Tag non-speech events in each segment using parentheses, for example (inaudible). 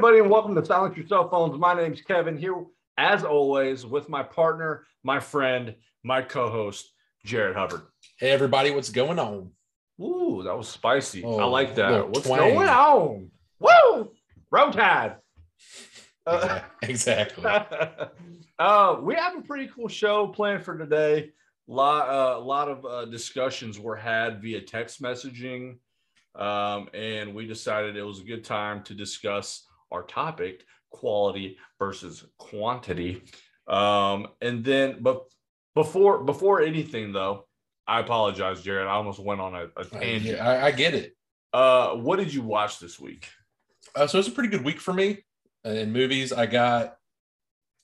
Everybody, and welcome to Silence Your Cell Phones. My name's Kevin here, as always, with my partner, my friend, my co host, Jared Hubbard. Hey everybody, what's going on? Ooh, that was spicy. I Oh, like that. What's twang. going on? Woo! Roll Tide. Uh, Exactly. (laughs) uh, we have a pretty cool show planned for today. Lot, uh, a lot of uh, discussions were had via text messaging, um, and we decided it was a good time to discuss our topic: quality versus quantity. Um, and then, but before before anything, though, I apologize, Jared. I almost went on a, a tangent. Yeah, I, I get it. Uh, what did you watch this week? Uh, so it's a pretty good week for me Uh, in movies. I got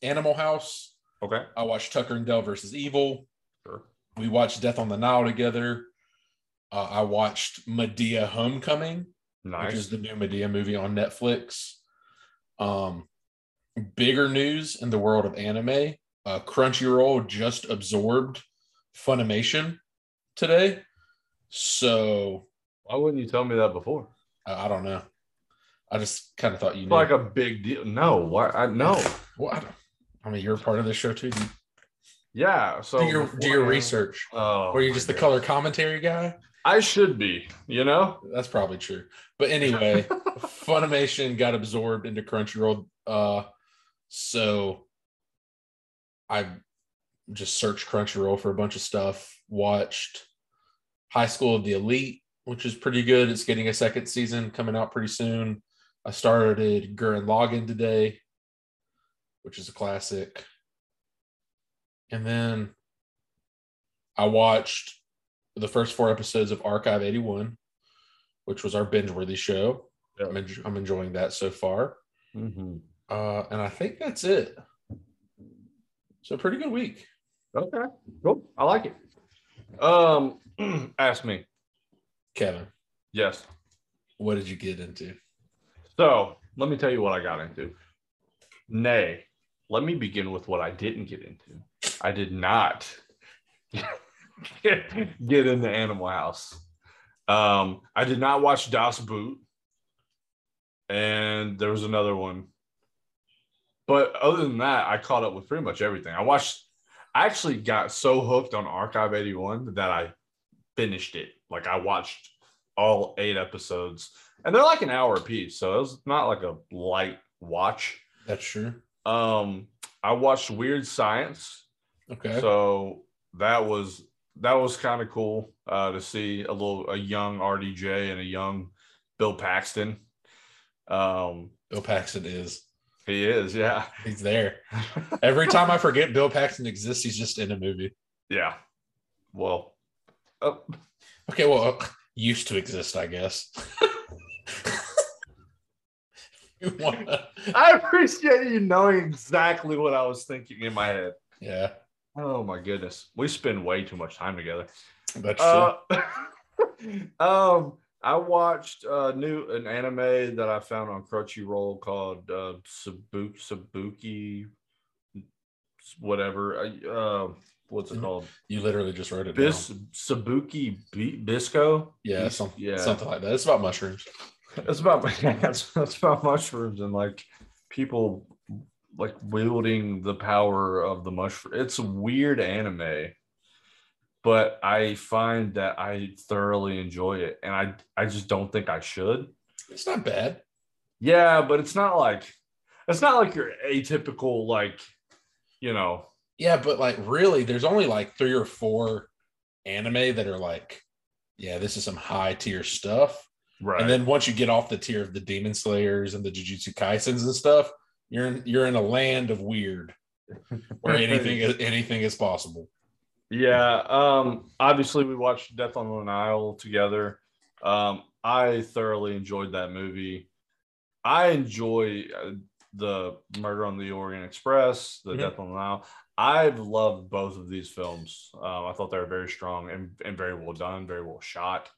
Animal House. Okay, I watched Tucker and Dale versus Evil. sure. We watched Death on the Nile together. Uh, I watched Madea Homecoming, Nice. which is the new Madea movie on Netflix. Um, bigger news in the world of anime: uh, Crunchyroll just absorbed Funimation today. So Why wouldn't you tell me that before? I, I don't know. I just kind of thought you knew. like a big deal. No, why? I no. Well, I, I mean, you're a part of this show too. Do, Yeah. So do your do your research. Oh, Or are you just the God. color commentary guy? I should be. You know. That's probably true. But anyway, (laughs) Funimation got absorbed into Crunchyroll. Uh, so I just searched Crunchyroll for a bunch of stuff. Watched High School of the Elite, which is pretty good. It's getting a second season coming out pretty soon. I started Gurren Lagann today, which is a classic. And then I watched the first four episodes of Archive 81, which was our binge worthy show. Yep. I'm, en- I'm enjoying that so far. Mhm. Uh, and I think that's it. So, pretty good week. Okay. Cool. I like it. Um, (clears throat) ask me. Kevin, Yes. what did you get into? So let me tell you what I got into. Nay, let me begin with what I didn't get into. I did not get, get into Animal House. Um, I did not watch Das Boot, and there was another one. But other than that, I caught up with pretty much everything. I watched. I actually got so hooked on Archive 81 that I finished it. Like I watched all eight episodes and they're like an hour apiece, so it was not like a light watch. That's true. Um, I watched Weird Science, Okay. so that was that was kind of cool uh, to see a little a young RDJ and a young Bill Paxton. Um, Bill Paxton is. he is, yeah, (laughs) He's there. Every time I forget Bill Paxton exists, he's just in a movie. yeah. Well, uh, Okay, well, uh, used to exist, I guess. (laughs) Wanna- I appreciate you knowing exactly what I was thinking in my head. yeah, Oh my goodness, we spend way too much time together. that's true. Uh, (laughs) um, I watched uh, new an anime that I found on Crunchyroll called uh, Sabuki, Sabuki, whatever. Uh, what's it Mhm. called? you literally just wrote it Bis down. Sabuki Bi- Bisco. Yeah, some, yeah. something like that. It's about mushrooms. It's about (laughs) it's, it's about mushrooms and like people like wielding the power of the mushroom. It's a weird anime, but I find that I thoroughly enjoy it, and I I just don't think I should. It's not bad. Yeah, but it's not like it's not like your atypical like you know Yeah, but like really, there's only like three or four anime that are like, yeah, this is some high tier stuff. right. And then once you get off the tier of the Demon Slayers and the Jujutsu Kaisens and stuff, you're in, you're in a land of weird where (laughs) anything is anything is possible. Yeah. Um, obviously we watched Death on the Nile together. Um, I thoroughly enjoyed that movie. I enjoy uh, the Murder on the Orient Express, the Mhm. Death on the Nile. I've loved both of these films. Um, I thought they were very strong and, and very well done, very well shot.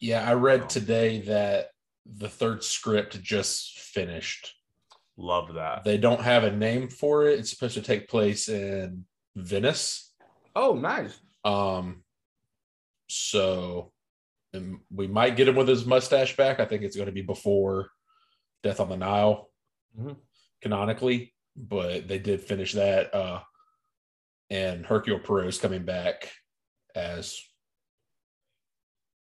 Yeah, I read today that the third script just finished. Love that. They don't have a name for it. It's supposed to take place in Venice. Oh, nice. Um, so and we might get him with his mustache back. I think it's going to be before Death on the Nile. Mhm. canonically, but they did finish that. Uh, and Hercule Poirot's coming back as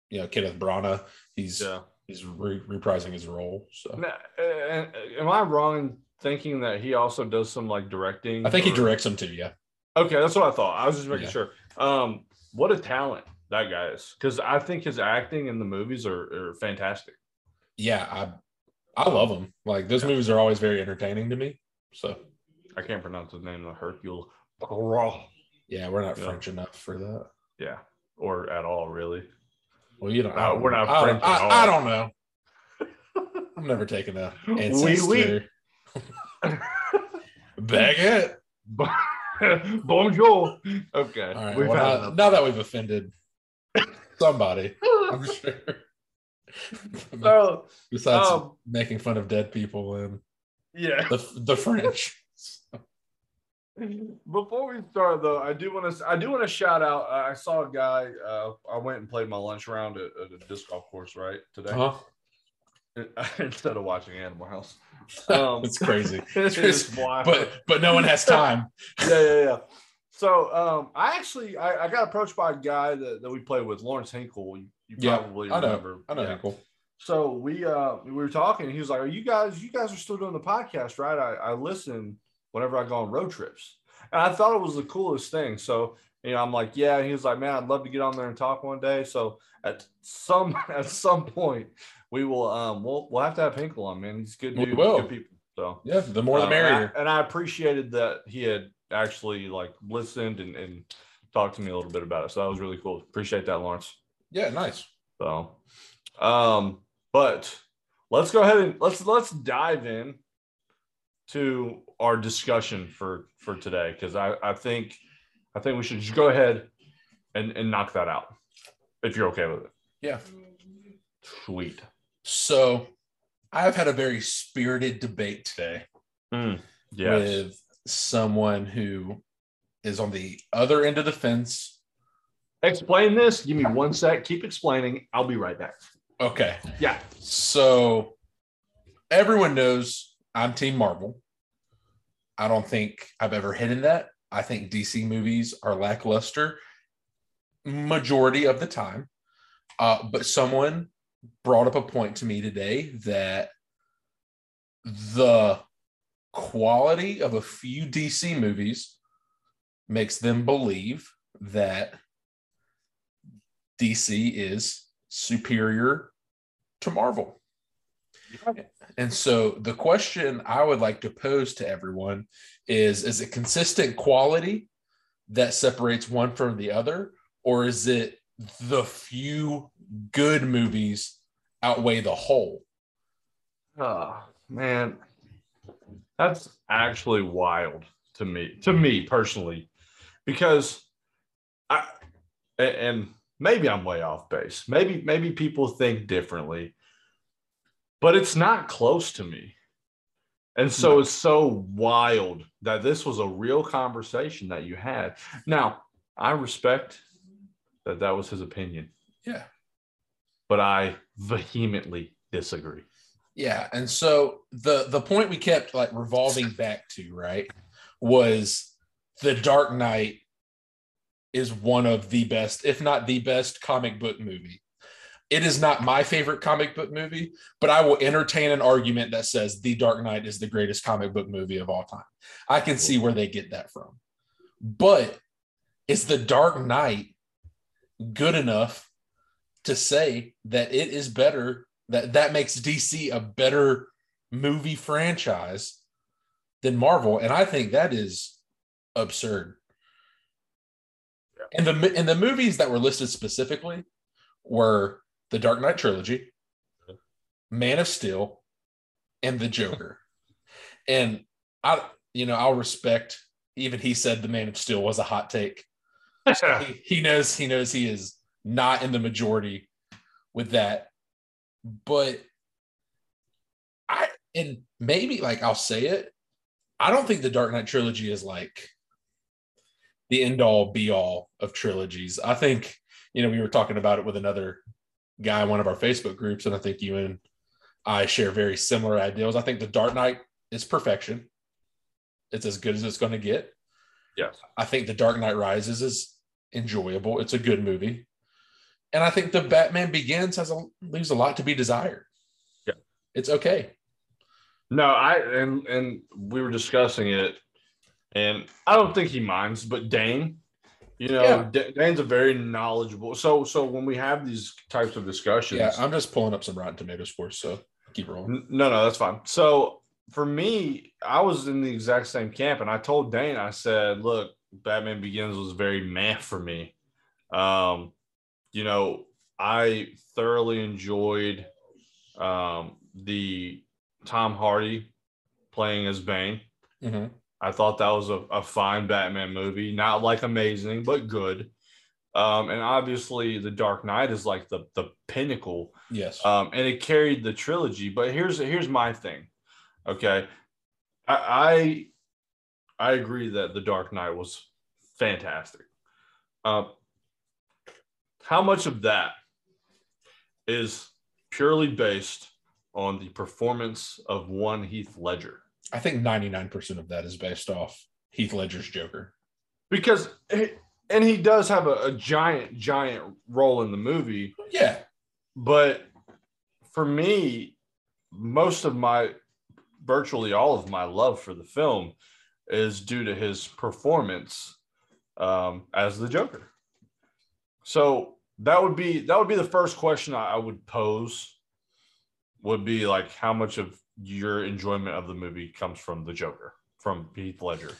you know Kenneth Branagh. He's Yeah. He's re- reprising his role. So Now, uh, am I wrong in thinking that he also does some like directing? I think he directs them too. Yeah. Okay, that's what I thought. I was just making Yeah. sure. Um, what a talent that guy is, because I think his acting in the movies are, are fantastic. Yeah, I I love him. Like those Yeah. movies are always very entertaining to me. So I can't pronounce his name, the Hercule Poirot. yeah, we're not Yeah. French enough for that. Yeah, or at all, really. Well, you don't. Uh, we're know. not I, French I, at all. I don't know. I'm never taking a (laughs) Oui, ancestor. (laughs) oui. Baguette. (laughs) Bonjour. Okay. All right. well, now, now that we've offended somebody, I'm sure. So, Besides um, making fun of dead people and yeah. the the French. Before we start, though, I do want to I do want to shout out. Uh, I saw a guy. Uh, I went and played my lunch round at, at a disc golf course right today Uh-huh. (laughs) instead of watching Animal House. (laughs) Um, (laughs) it's crazy. it's just wild. But but no one has time. yeah, yeah, yeah. So um, I actually I, I got approached by a guy that, that we played with, Lawrence Hinkle. You, you Yeah, probably I know. remember. I know Yeah. Hinkle. So we uh we were talking. He was like, "Are you guys you guys are still doing the podcast, right?" I, I listen whenever I go on road trips, and I thought it was the coolest thing. So you know, I'm like, "Yeah." And he was like, "Man, I'd love to get on there and talk one day." So at some (laughs) at some point, we will um we'll we'll have to have Hinkle on, man. He's good dude, good people. So Yeah, the more the um, and I- merrier. And I, appreciated that he had actually like listened and, and talked to me a little bit about it. So that was really cool. Appreciate that, Lawrence. Yeah, nice. So, um, but let's go ahead and let's let's dive in to our discussion for for today because I I think I think we should just go ahead and and knock that out if you're okay with it. Yeah. Sweet. So I've had a very spirited debate today mm, Yes. with someone who is on the other end of the fence. Explain this. Give me one sec. Keep explaining. I'll be right back. Okay. Yeah. So everyone knows I'm Team Marvel. I don't think I've ever hidden that. I think DC movies are lackluster majority of the time. Uh, but someone brought up a point to me today that the quality of a few DC movies makes them believe that DC is superior to Marvel. And so the question I would like to pose to everyone is is it consistent quality that separates one from the other or is it the few good movies outweigh the whole? Oh man, that's actually wild to me. To me personally, because I and maybe I'm way off base. Maybe maybe people think differently, but it's not close to me. And so No. it's so wild that this was a real conversation that you had. Now, I respect that that was his opinion, Yeah. but I vehemently disagree. Yeah, and so the the point we kept like revolving back to, right, was the Dark Knight is one of the best, if not the best comic book movie. It is not my favorite comic book movie, but I will entertain an argument that says The Dark Knight is the greatest comic book movie of all time. I can see where they get that from. But is The Dark Knight good enough to say that it is better that that makes DC a better movie franchise than Marvel, and I think that is absurd. And the and the movies that were listed specifically were the Dark Knight trilogy, uh-huh. Man of Steel, and the Joker. (laughs) and I, you know, I'll respect. Even he said the Man of Steel was a hot take. (laughs) he, he knows he knows he is not in the majority with that but i and maybe like i'll say it i don't think the dark knight trilogy is like the end all be all of trilogies i think you know we were talking about it with another guy in one of our facebook groups and i think you and i share very similar ideals i think the dark knight is perfection. It's as good as it's going to get. Yes. I think The Dark Knight Rises is enjoyable. It's a good movie. And I think The Batman Begins has a leaves a lot to be desired. Yeah. It's okay. No, I and and we were discussing it, and I don't think he minds, but Dane, you know, Yeah. D- Dane's a very knowledgeable. So so when we have these types of discussions, Yeah, I'm just pulling up some Rotten Tomatoes for us, so keep rolling. No, no, that's fine. So for me, I was in the exact same camp, and I told Dane, I said, "Look, Batman Begins was very meh for me. Um, you know, I thoroughly enjoyed um, the Tom Hardy playing as Bane. Mhm. I thought that was a, a fine Batman movie, not like amazing, but good. Um, and obviously, The Dark Knight is like the the pinnacle Yes. um, and it carried the trilogy. But here's here's my thing. Okay, I I, I agree that the Dark Knight was fantastic. Um, how much of that is purely based on the performance of one Heath Ledger? I think 99% of that is based off Heath Ledger's Joker. Because and he does have a, a giant giant role in the movie. Yeah. but for me most of my virtually all of my love for the film is due to his performance um, as the joker so that would be that would be the first question I, I would pose would be like how much of your enjoyment of the movie comes from the joker from heath ledger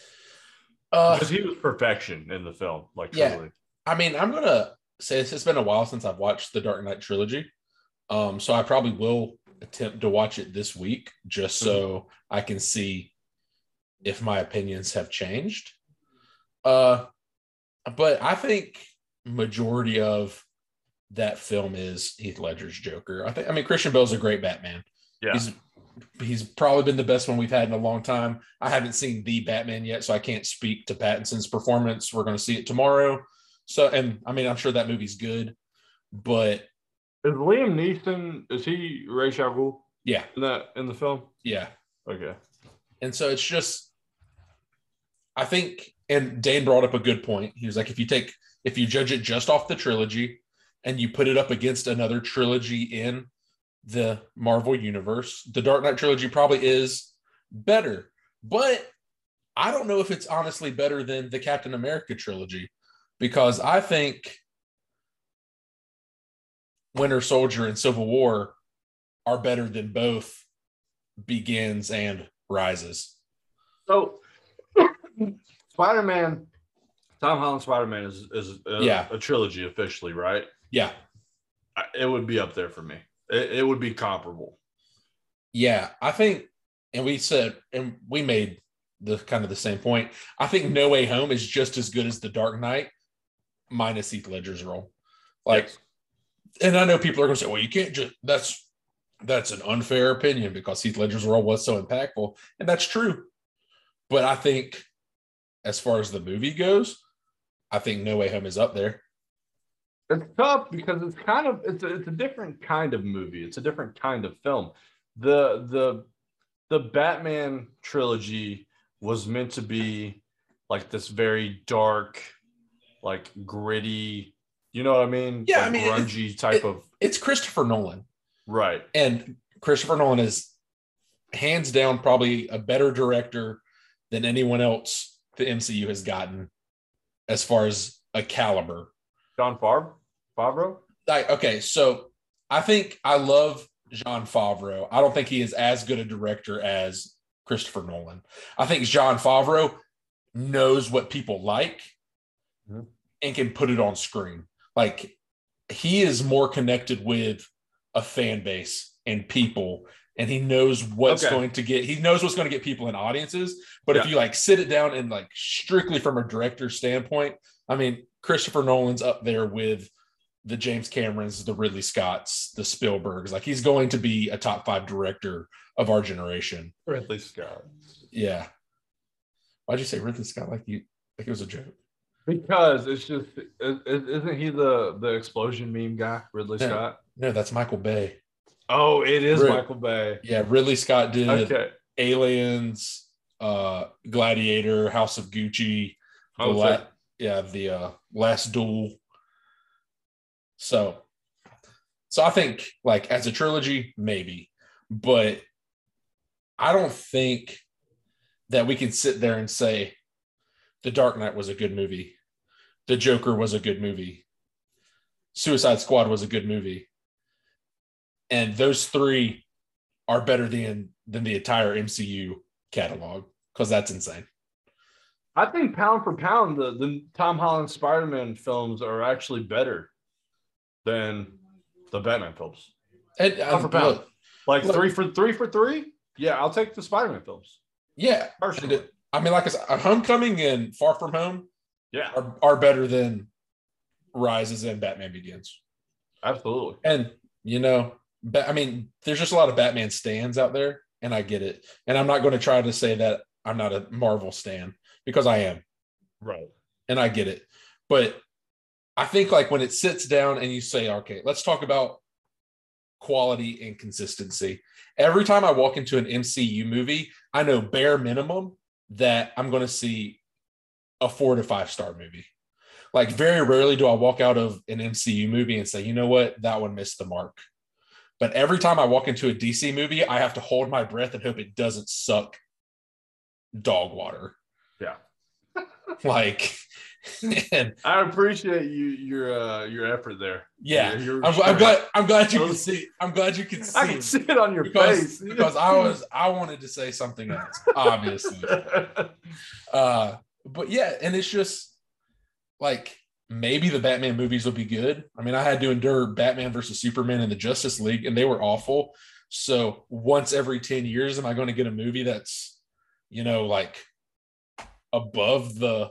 Uh, because he was perfection in the film like Yeah. truly I mean, I'm to say this. It's been a while since I've watched the Dark Knight trilogy. Um, so I probably will attempt to watch it this week just so I can see if my opinions have changed. Uh, but I think majority of that film is Heath Ledger's Joker. I think I mean Christian Bale's a great Batman. yeah He's he's probably been the best one we've had in a long time. I haven't seen the Batman yet, so I can't speak to Pattinson's performance. We're going to see it tomorrow. So, and I mean, I'm sure that movie's good, but is liam neeson is he Ra's al Ghul yeah, in that in the film yeah. okay And so it's just, I think, and Dan brought up a good point. He was like, if you take, if you judge it just off the trilogy and you put it up against another trilogy in the Marvel universe, the Dark Knight trilogy probably is better. But I don't know if it's honestly better than the Captain America trilogy because I think Winter Soldier and Civil War are better than both Begins and Rises. So, (coughs) Spider Man, Tom Holland Spider Man is is a, Yeah. a trilogy officially, right? Yeah. It would be up there for me. It, it would be comparable. Yeah, I think, and we said, and we made the kind of the same point. I think No Way Home is just as good as The Dark Knight, minus Heath Ledger's role. Like, Yes. and I know people are going to say, "Well, you can't just that's that's an unfair opinion because Heath Ledger's role was so impactful," and that's true. But I think, as far as the movie goes, I think No Way Home is up there. It's tough because it's kind of it's a, it's a different kind of movie. It's a different kind of film. The the the Batman trilogy was meant to be like this very dark, like gritty. You know what I mean? Yeah, I mean, grungy type it- of It's Christopher Nolan. right. and Christopher Nolan is hands down probably a better director than anyone else the MCU has gotten as far as a caliber. Jon Favre, Favreau. Like, okay, so I think I love Jon Favreau. I don't think he is as good a director as Christopher Nolan. I think Jon Favreau knows what people like Mhm. and can put it on screen. Like he is more connected with a fan base and people and he knows what's Okay. going to get he knows what's going to get people in audiences but if you like sit it down and like strictly from a director's standpoint i mean christopher nolan's up there with the james camerons the ridley scotts the spielbergs like he's going to be a top five director of our generation Ridley Scott. yeah why'd you say ridley scott like you like it was a joke Because it's just is- isn't he the the explosion meme guy, Ridley Yeah. Scott? no that's michael bay Oh, it is Rid- Michael Bay. yeah ridley scott did Okay. Aliens, uh, Gladiator, House of Gucci, the Oh, la- yeah, the uh, Last Duel. So, so I think like as a trilogy, maybe, but I don't think that we can sit there and say The Dark Knight was a good movie, The Joker was a good movie, Suicide Squad was a good movie, and those three are better than than the entire MCU catalog because that's insane. I think pound for pound, the, the Tom Holland Spider Man films are actually better than the Batman films. And, Pound for um, pound. look, Like Look- three for three for three. Yeah, I'll take the Spider Man films yeah, personally. It- I mean, like I said, Homecoming and Far From Home yeah, are, are better than Rises and Batman Begins. absolutely. And you know, ba- I mean, there's just a lot of Batman stands out there, and I get it. And I'm not going to try to say that I'm not a Marvel stan because I am, Right. and I get it. But I think like when it sits down and you say, okay, let's talk about quality and consistency. Every time I walk into an MCU movie, I know bare minimum that I'm going to see a four to five star movie. Like very rarely do I walk out of an MCU movie and say, you know what, that one missed the mark. But every time I walk into a DC movie, I have to hold my breath and hope it doesn't suck dog water. Yeah. (laughs) Like, (laughs) (laughs) and I appreciate you your uh your effort there. yeah, Your- your I'm, I'm glad. I'm glad you can see. I'm glad you can see. (laughs) I can see it on your because, face. because I was I wanted to say something else, obviously. Uh, but yeah, and it's just like maybe the Batman movies will be good. I mean, I had to endure Batman versus Superman in the Justice League, and they were awful. So once every 10 years, am I going to get a movie that's, you know, like above the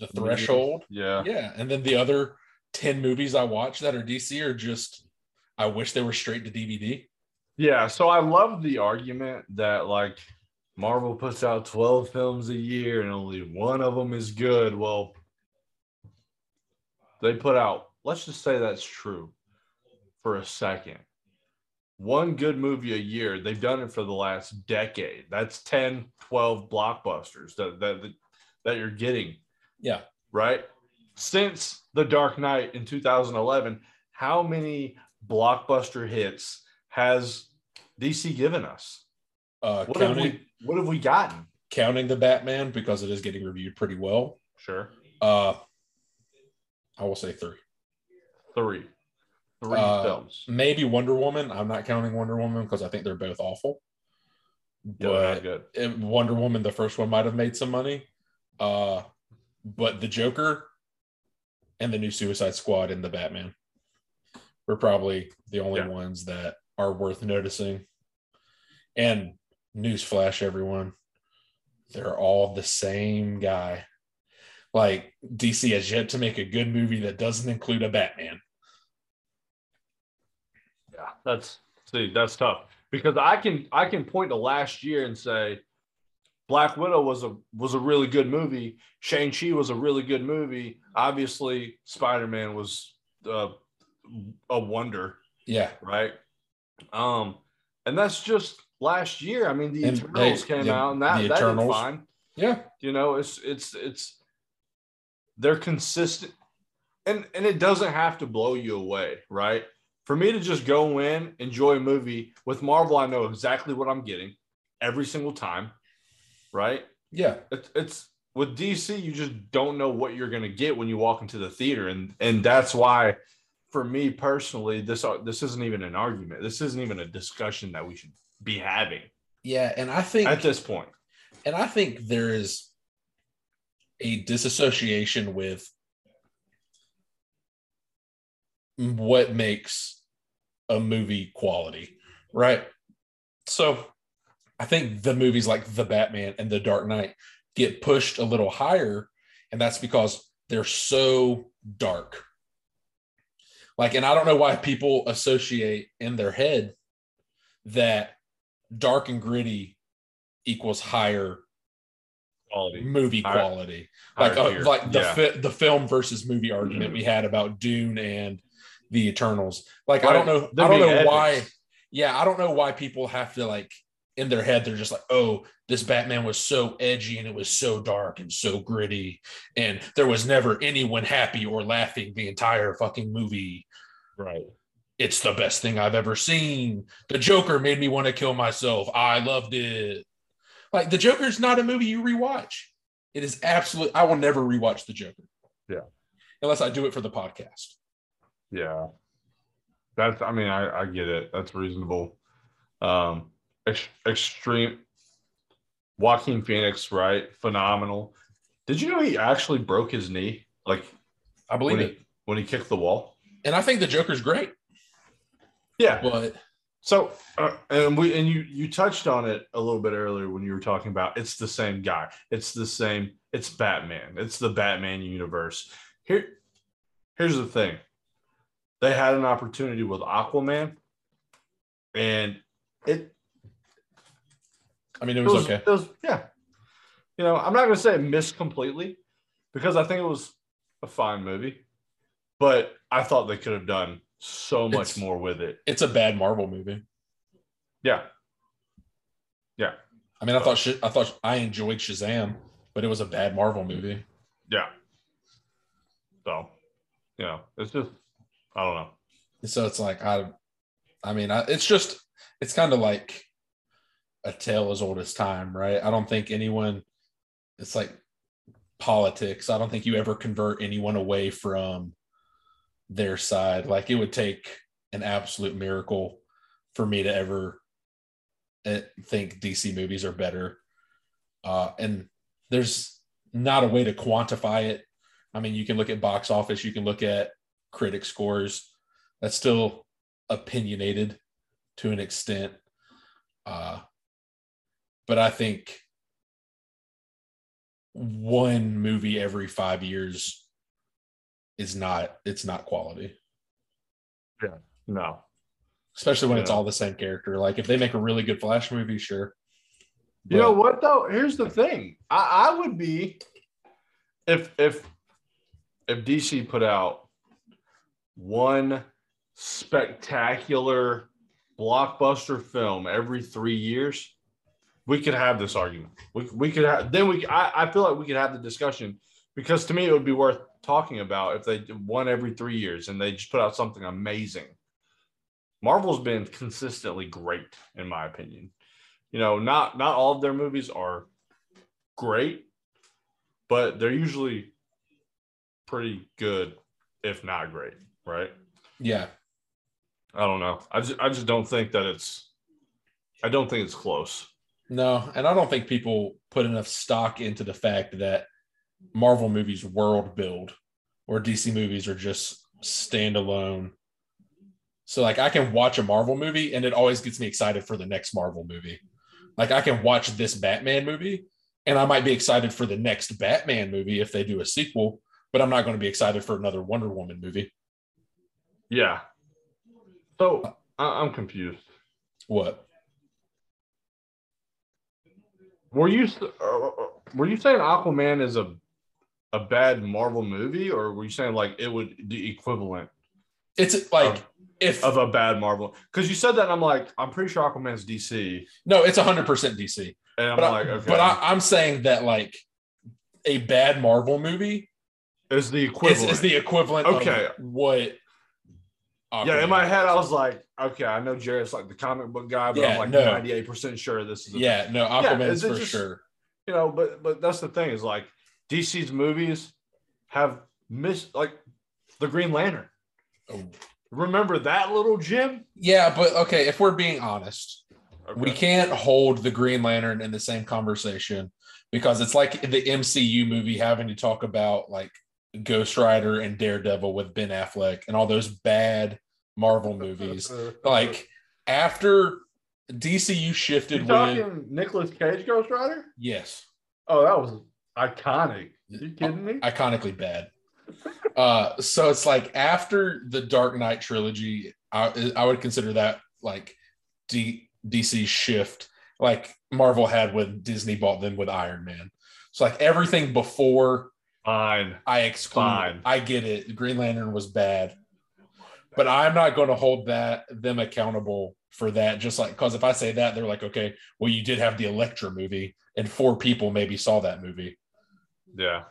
the threshold? yeah. Yeah. And then the other 10 movies I watch that are DC are just I wish they were straight to DVD. Yeah, so I love the argument that like Marvel puts out 12 films a year and only one of them is good. Well, they put out, let's just say that's true for a second. One good movie a year. They've done it for the last decade. That's 10, 12 blockbusters that that that you're getting, Yeah. right? Since The Dark Knight in 2011, how many blockbuster hits has DC given us? Uh What have counting we what have we gotten? counting the Batman because it is getting reviewed pretty well. Sure. Uh, I will say three. Three. Three Uh, films. Maybe Wonder Woman. I'm not counting Wonder Woman because I think they're both awful. Yeah, But good. Wonder Woman, the first one, might have made some money. Uh, but the Joker and the new Suicide Squad and the Batman were probably the only Yeah. ones that are worth noticing. And newsflash, everyone, they're all the same guy. Like DC has yet to make a good movie that doesn't include a Batman. Yeah, that's see, that's tough because I can I can point to last year and say Black Widow was a was a really good movie. Shang Chi was a really good movie. Obviously, Spider Man was uh, a wonder, Yeah. right? Um, and that's just last year. I mean, the And Eternals they- came the- out, and that that did fine. Yeah. You know, it's it's it's they're consistent and and it doesn't have to blow you away, right? For me to just go in, enjoy a movie with Marvel, I know exactly what I'm getting every single time, right? Yeah. It's, it's with DC, you just don't know what you're going to get when you walk into the theater, and and that's why, for me personally, this this isn't even an argument. This isn't even a discussion that we should be having Yeah. And I think at this and I think there is a disassociation with what makes a movie quality, right? So I think the movies like The Batman and The Dark Knight get pushed a little higher, and that's because they're so dark. Like, and I don't know why people associate in their head that dark and gritty equals higher Quality, movie Higher- quality like uh, like the Yeah. fi- the film versus movie argument we had about Dune and the Eternals. Like I don't know I don't know why yeah, I don't know why people have to like in their head they're just like, oh, this Batman was so edgy and it was so dark and so gritty, and there was never anyone happy or laughing the entire fucking movie. Right. It's the best thing I've ever seen. The Joker made me want to kill myself. I loved it. Like the Joker's not a movie you rewatch. It is absolute. I will never rewatch the Joker. Yeah. Unless I do it for the podcast. Yeah. That's, I mean, I, I get it. That's reasonable. Um, ex- extreme. Joaquin Phoenix, right? Phenomenal. Did you know he actually broke his knee? Like I believe when it. he, when he kicked the wall? And I think the Joker's great, Yeah. but So, uh, and we and you you touched on it a little bit earlier when you were talking about it's the same guy. It's the same. It's Batman. It's the Batman universe. Here, here's the thing. They had an opportunity with Aquaman, and it, I mean, it it was, was, okay. It was yeah. You know, I'm not gonna say it missed completely because I think it was a fine movie, but I thought they could have done so much It's- more with it. It's a bad Marvel movie. Yeah. Yeah. I mean, I thought I thought I enjoyed Shazam, but it was a bad Marvel movie. Yeah. So, you know, it's just, I don't know. So it's like I, I mean, I, it's just it's kind of like a tale as old as time, right? I don't think anyone. It's like politics. I don't think you ever convert anyone away from their side. Like it would take an absolute miracle for me to ever uh, think DC movies are better. Uh, and there's not a way to quantify it. I mean, you can look at box office, you can look at critic scores. That's still opinionated to an extent. Uh, but I think one movie every five years is not it's not quality Yeah, No. especially when it's all the same character like if they make a really good flash movie sure You know what though? Here's the thing. I, I would be if if if DC put out one spectacular blockbuster film every three years, we could have this argument. We, we could have then we I, I feel like we could have the discussion because to me it would be worth talking about if they won every three years and they just put out something amazing. Marvel's been consistently great, in my opinion. You know not not all of their movies are great but they're usually pretty good if not great right? Yeah. I don't know. I just i just don't think that it's i don't think it's close no and i don't think people put enough stock into the fact that marvel movies world build or dc movies are just standalone. So like i can watch a marvel movie and it always gets me excited for the next marvel movie. Like i can watch this batman movie and i might be excited for the next batman movie if they do a sequel but i'm not going to be excited for another wonder woman movie. Yeah. So I, i'm confused. What were you uh, were you saying aquaman is a a bad marvel movie or were you saying like it would the equivalent it's like Of- if of a bad marvel? Because you said that and i'm like i'm pretty sure aquaman's dc no it's 100% dc and i'm but, I, like okay. but I, i'm saying that like a bad marvel movie is the equivalent is the equivalent Okay. of Yeah, in my head, I was like, okay, I know Jared's like the comic book guy, but Yeah, I'm like no. 98% sure this is a, yeah no aquaman's it's for just- sure you know, but but that's the thing is like DC's movies have missed like the Green Lantern. Oh. Remember that little gem? yeah but okay if we're being honest Okay. we can't hold the green lantern in the same conversation because it's like the mcu movie having to talk about like ghost rider and daredevil with ben affleck and all those bad marvel (laughs) movies like after dcu shifted you with talking Nicolas Cage Ghost Rider? yes Oh, that was iconic. Are you kidding me? iconically bad. Uh, so it's like after the Dark Knight trilogy, I, I would consider that like D, DC shift, like Marvel had when Disney bought them with Iron Man. So like everything before Fine. I exclude, Fine. I get it. Green Lantern was bad, but I'm not going to hold that them accountable for that. Just like because if I say that, they're like, okay, well, you did have the Elektra movie, and four people maybe saw that movie. Yeah,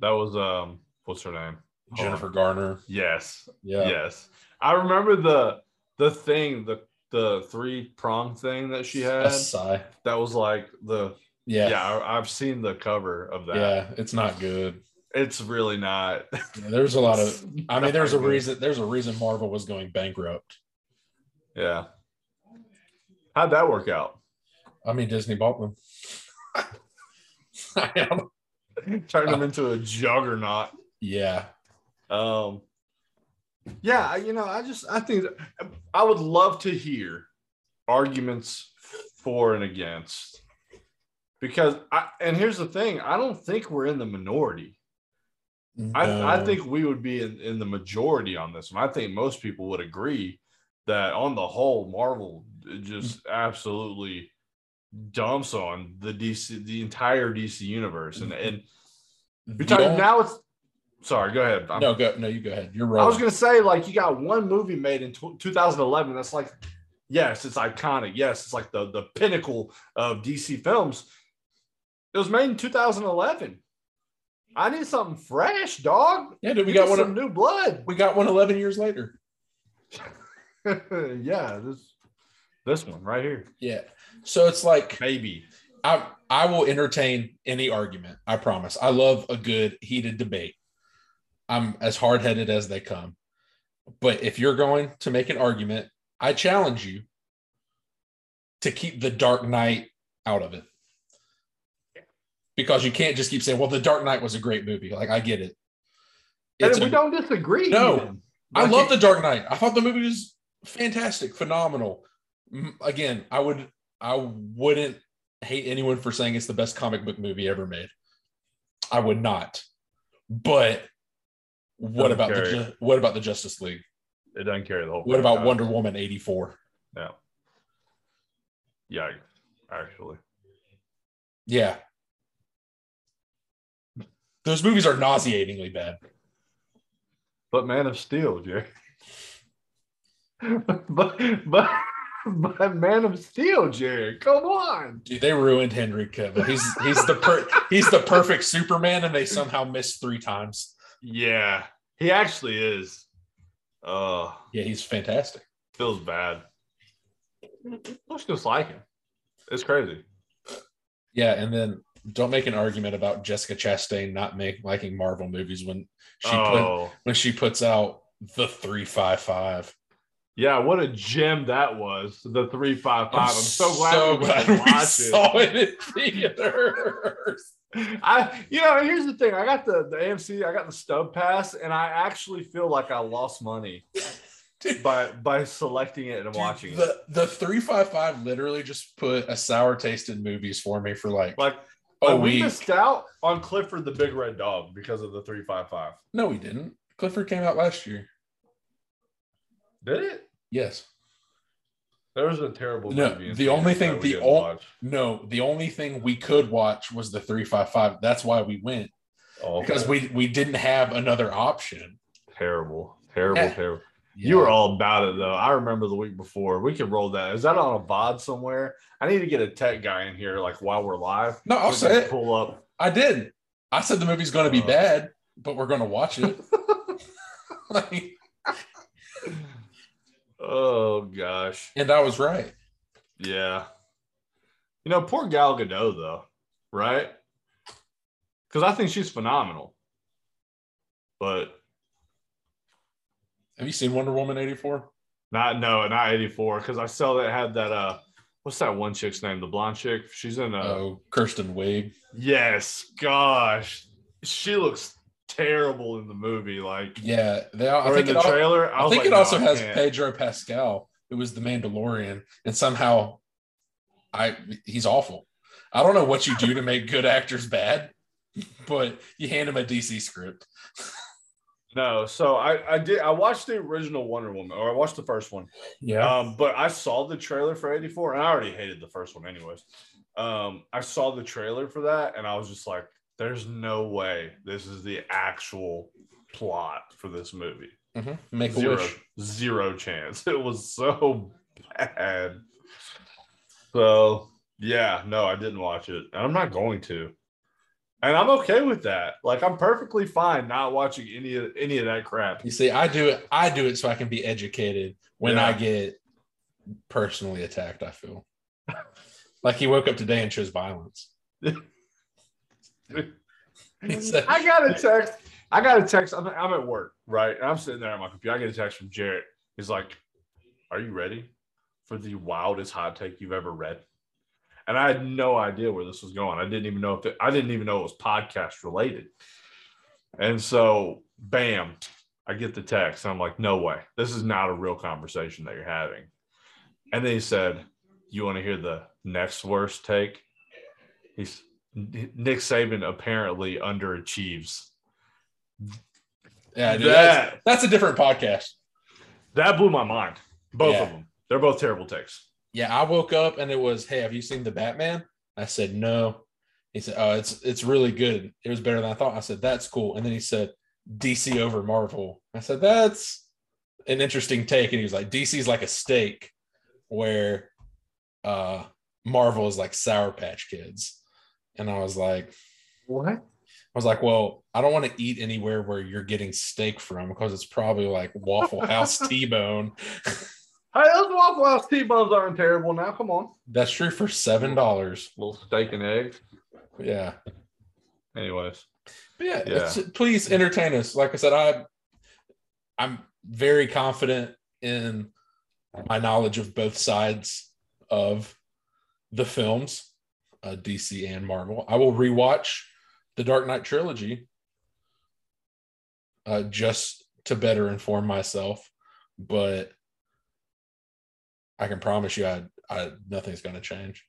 that was um, what's her name? Jennifer Garner. Yes, Yeah. yes. I remember the the thing, the the three prong thing that she had. That was like the Yeah. yeah. I've seen the cover of that. Yeah. It's not good. It's really not. Yeah, there's a lot of. (laughs) I mean, there's a reason. There's a reason Marvel was going bankrupt. Yeah. How'd that work out? I mean, Disney bought them. I (laughs) don't- Turned them into a juggernaut. yeah. Um, yeah, you know, I just I think I would love to hear arguments for and against because I and here's the thing, I don't think we're in the minority. I, I think we would be in, in the majority on this one. I think most people would agree that on the whole, Marvel just mm. absolutely dumps on the DC, the entire DC universe, and and mm-hmm. you're talking only- now. It's sorry, go ahead. I'm- no, go. No, you go ahead. You're right. I was gonna say like you got one movie made in tw 2011 that's like, yes, it's iconic. Yes, it's like the the pinnacle of DC films. It was made in 2011. I need something fresh, dog. yeah, dude, we got one. some new blood. We got one 11 years later. (laughs) yeah, this this one right here, Yeah. So it's like baby. I I will entertain any argument. I promise. I love a good heated debate. I'm as hard headed as they come. But if you're going to make an argument, I challenge you to keep the Dark Knight out of it. Because you can't just keep saying, well, the Dark Knight was a great movie. Like, I get it. And we a- don't disagree. No. even. I Like, love the Dark Knight. I thought the movie was fantastic, phenomenal. M- Again, I would I wouldn't hate anyone for saying it's the best comic book movie ever made. I would not. But what Doesn't about the carry. Ju- what about the Justice League? it doesn't carry the whole. What about franchise. Wonder Woman 84? Yeah. Yeah, actually. Yeah. Those movies are nauseatingly bad. But Man of Steel, Jerry. (laughs) but but but Man of Steel, Jerry. Come on. Dude, they ruined Henry Cavill. He's he's the per- he's the perfect Superman, and they somehow missed three times. Yeah, he actually is. Uh Yeah, he's fantastic. feels bad. Looks just like him. It's crazy. Yeah, and then don't make an argument about Jessica Chastain not make liking Marvel movies when she put, oh, when she puts out the three five five. yeah, what a gem that was. The three five five. I'm so glad we, went to we watch it. saw it in theaters. (laughs) I, you know, here's the thing. I got the the AMC. I got the stub pass, and I actually feel like I lost money Dude, (laughs) by by selecting it and dude, watching it. the the three five five literally just put a sour taste in movies for me for like Like, Oh, like, we missed out on Clifford the Big Red Dog because of the three five five. No, we didn't. Clifford came out last year. Did it? Yes. There was a terrible No, the only thing- the watch. No, the only thing we could watch was the three five five. That's why we went Oh, because we we didn't have another option. terrible, terrible, Yeah. terrible. You were all about it though. I remember the week before. We could roll that. Is that on a VOD somewhere? I need to get a tech guy in here, like while we're live. No, I'll say it. Pull up. I did. I said the movie's going to be Uh. bad, but we're going to watch it. (laughs) (laughs) Like, Oh gosh. and I was right. Yeah. You know, poor Gal Gadot though, right? Because I think she's phenomenal. But Have you seen Wonder Woman eighty four? not no, not 84. Because I saw that had that uh what's that one chick's name? The blonde chick. She's in uh Oh, Kristen Wiig. yes, gosh. She looks terrible in the movie. Like Yeah, they. I think in the trailer. I, I think like, it also no, has. Pedro Pascal, who was the Mandalorian, and somehow, I he's awful. I don't know what you do to make good actors bad, but you hand him a DC script. (laughs) No, so I I did I watched the original Wonder Woman, or I watched the first one. Yeah, Um, but I saw the trailer for 84, and I already hated the first one, anyways. Um, I saw the trailer for that, and I was just like, there's no way this is the actual plot for this movie. Mm-hmm. make wish. zero chance. (laughs) It was so bad. So yeah, no, I didn't watch it, and I'm not going to. And I'm okay with that. Like I'm perfectly fine not watching any of any of that crap. You see, I do it. I do it so I can be educated when Yeah. I get personally attacked. I feel (laughs) like he woke up today and chose violence. (laughs) I got a text. I got a text. I'm, I'm at work, right? And I'm sitting there on my computer. I get a text from Jarrett. He's like, Are you ready for the wildest hot take you've ever read? And I had no idea where this was going. I didn't even know if it, I didn't even know it was podcast related. And so, bam, I get the text. I'm like, No way. This is not a real conversation that you're having. And then he said, You want to hear the next worst take? He's Nick Saban apparently underachieves. "Yeah, dude, that's, that's a different podcast." that blew my mind. Both Yeah. of them. They're both terrible takes. Yeah, I woke up and it was, "Hey, have you seen the Batman?" I said, "No." He said, "Oh, it's it's really good. It was better than I thought." I said, "That's cool." And then he said, "DC over Marvel." I said, "That's an interesting take." And he was like, "DC's like a steak, where uh Marvel is like Sour Patch Kids." And I was like, What? I was like, well, I don't want to eat anywhere where you're getting steak from because it's probably like Waffle House (laughs) T-bone. (laughs) Hey, those Waffle House T-bones aren't terrible now. Come on. That's true for seven dollars. little steak and eggs. Yeah. Anyways. But yeah, Yeah. it's- please entertain us. Like I said, I I'm very confident in my knowledge of both sides of the films, uh, DC and Marvel. I will rewatch the Dark Knight trilogy uh, just to better inform myself, but I can promise you, I, I nothing's going to change.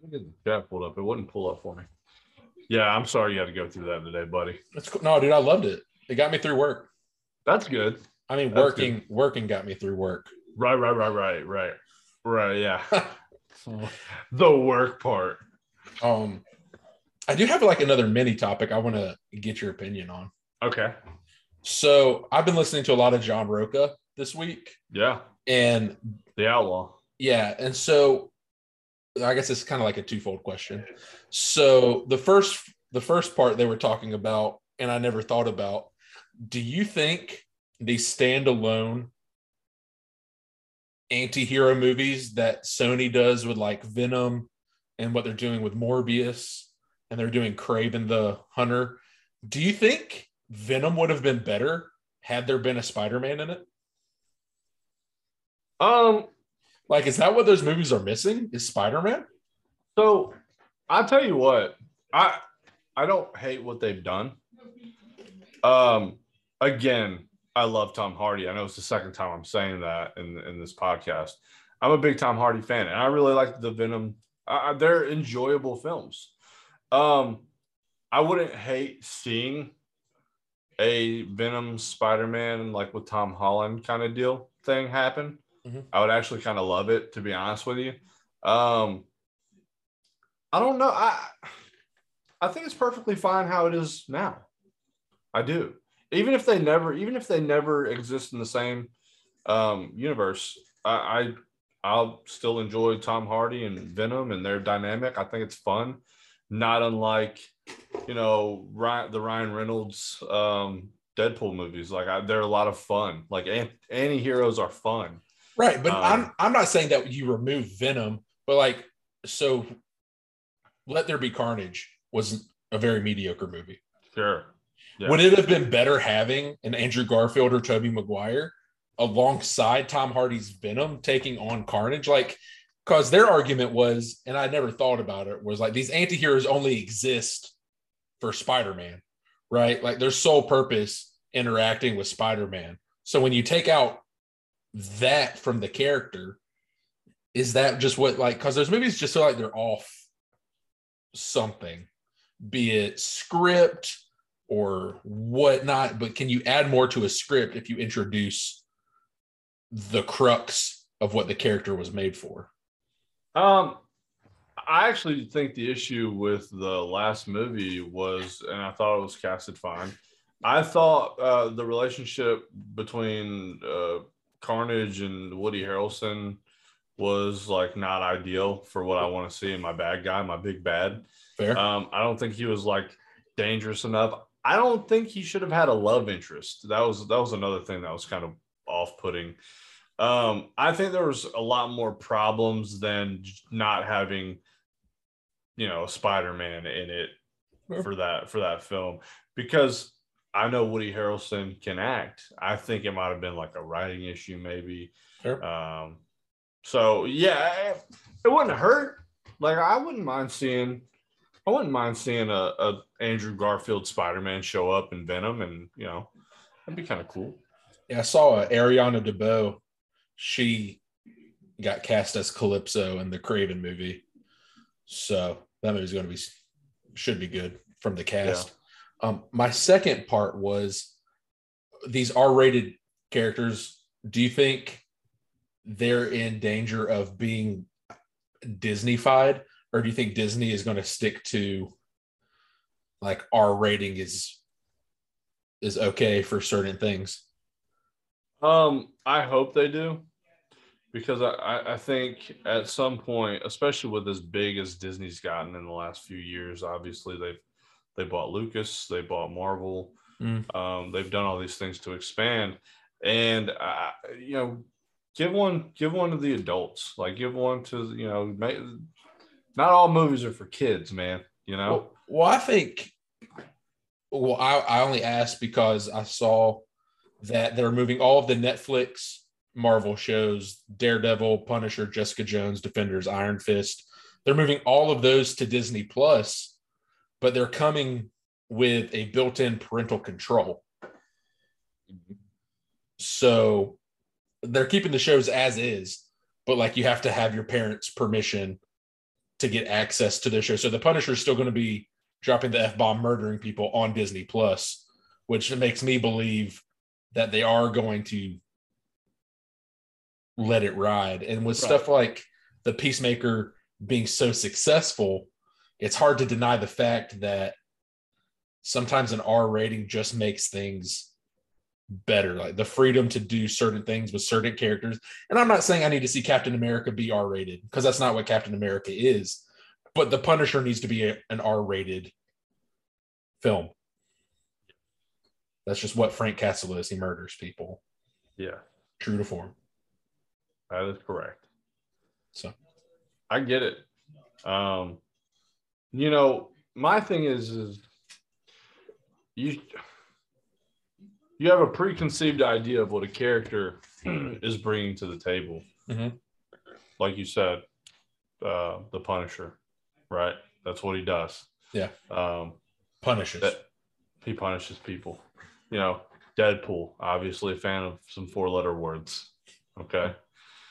Let me get the chat pulled up. It wouldn't pull up for me. Yeah, I'm sorry you had to go through that today, buddy. It's cool. No, dude, I loved it. It got me through work. That's good. I mean, That's working working got me through work. Right, right, right, right, right. Right, yeah. (laughs) the work part. Um, I do have like another mini topic I want to get your opinion on. Okay. So I've been listening to a lot of John Rocha this week, Yeah. and The outlaw. yeah, and so I guess it's kind of like a twofold question. So the first the first part they were talking about, and I never thought about. Do you think these standalone anti-hero movies that Sony does with like Venom and what they're doing with Morbius and they're doing Kraven the Hunter, do you think Venom would have been better had there been a Spider-Man in it? Um, Like, is that what those movies are missing? Is Spider-Man? So I'll tell you what, I I don't hate what they've done. Um again, I love Tom Hardy. I know it's the second time I'm saying that in in this podcast. I'm a big Tom Hardy fan, and I really like the Venom. Uh, they're enjoyable films. Um, I wouldn't hate seeing a Venom Spider-Man like with Tom Holland kind of deal thing happen. Mhm. I would actually kind of love it, to be honest with you. Um, I don't know. I I think it's perfectly fine how it is now. I do. Even if they never, even if they never exist in the same um, universe, I, I I'll still enjoy Tom Hardy and Venom and their dynamic. I think it's fun, not unlike you know Ryan, the Ryan Reynolds um, Deadpool movies. Like I, they're a lot of fun. Like anti heroes are fun. Right, but Um, I'm I'm not saying that you remove Venom, but like so Let There Be Carnage was a very mediocre movie. Sure. Yeah. Would it have been better having an Andrew Garfield or Tobey Maguire alongside Tom Hardy's Venom taking on Carnage? Like, because their argument was, and I never thought about it, was like these antiheroes only exist for Spider-Man, right? Like their sole purpose interacting with Spider-Man. So when you take out that from the character, is that just what like because those movies just feel like they're off something, be it script or whatnot, but can you add more to a script if you introduce the crux of what the character was made for? Um, I actually think the issue with the last movie was, and I thought it was casted fine. I thought uh, the relationship between uh, Carnage and Woody Harrelson was like not ideal for what I want to see in my bad guy, my big bad. Fair. Um, I don't think he was like dangerous enough. I don't think he should have had a love interest. That was that was another thing that was kind of off putting. Um, I think there was a lot more problems than not having, you know, Spider Man in it for that for that film because I know Woody Harrelson can act. I think it might have been like a writing issue, maybe. Sure. Um, so yeah, it, wouldn't hurt. Like I wouldn't mind seeing, I wouldn't mind seeing a, a Andrew Garfield Spider Man show up in Venom, and you know, that'd be kind of cool. Yeah, I saw uh, Ariana DeBose. She got cast as Calypso in the Kraven movie, so that movie's going to be should be good from the cast. Um, my second part was these R-rated characters. Do you think they're in danger of being Disneyfied, or do you think Disney is going to stick to like R rating is is okay for certain things? Um, I hope they do because I, I, I think at some point, especially with as big as Disney's gotten in the last few years, obviously they've they bought Lucas, they bought Marvel, Mm. um, they've done all these things to expand, and uh, you know, give one give one to the adults, like give one to you know, make, not all movies are for kids, man. You know, Well, well, I think. Well, I, I only asked because I saw that they're moving all of the Netflix Marvel shows Daredevil, Punisher, Jessica Jones, Defenders, Iron Fist. They're moving all of those to Disney Plus, but they're coming with a built in parental control. So they're keeping the shows as is, but like you have to have your parents' permission to get access to their show. So the Punisher is still going to be dropping the F bomb, murdering people on Disney Plus, which makes me believe that they are going to let it ride. And with Right. stuff like the Peacemaker being so successful, it's hard to deny the fact that sometimes an R rating just makes things better. Like the freedom to do certain things with certain characters. And i'm not saying i need to see captain america be r rated because that's not what captain america is. But the punisher needs to be a- an r rated film. That's just what frank castle is. He murders people. Yeah, true to form. That is correct. so. I get it. Um, you know, my thing is, is you you have a preconceived idea of what a character (clears throat) is bringing to the table. Mhm. Like you said, uh, the Punisher, right? That's what he does. Yeah. Um, punishes he punishes people. You know, Deadpool, obviously a fan of some four-letter words. Okay,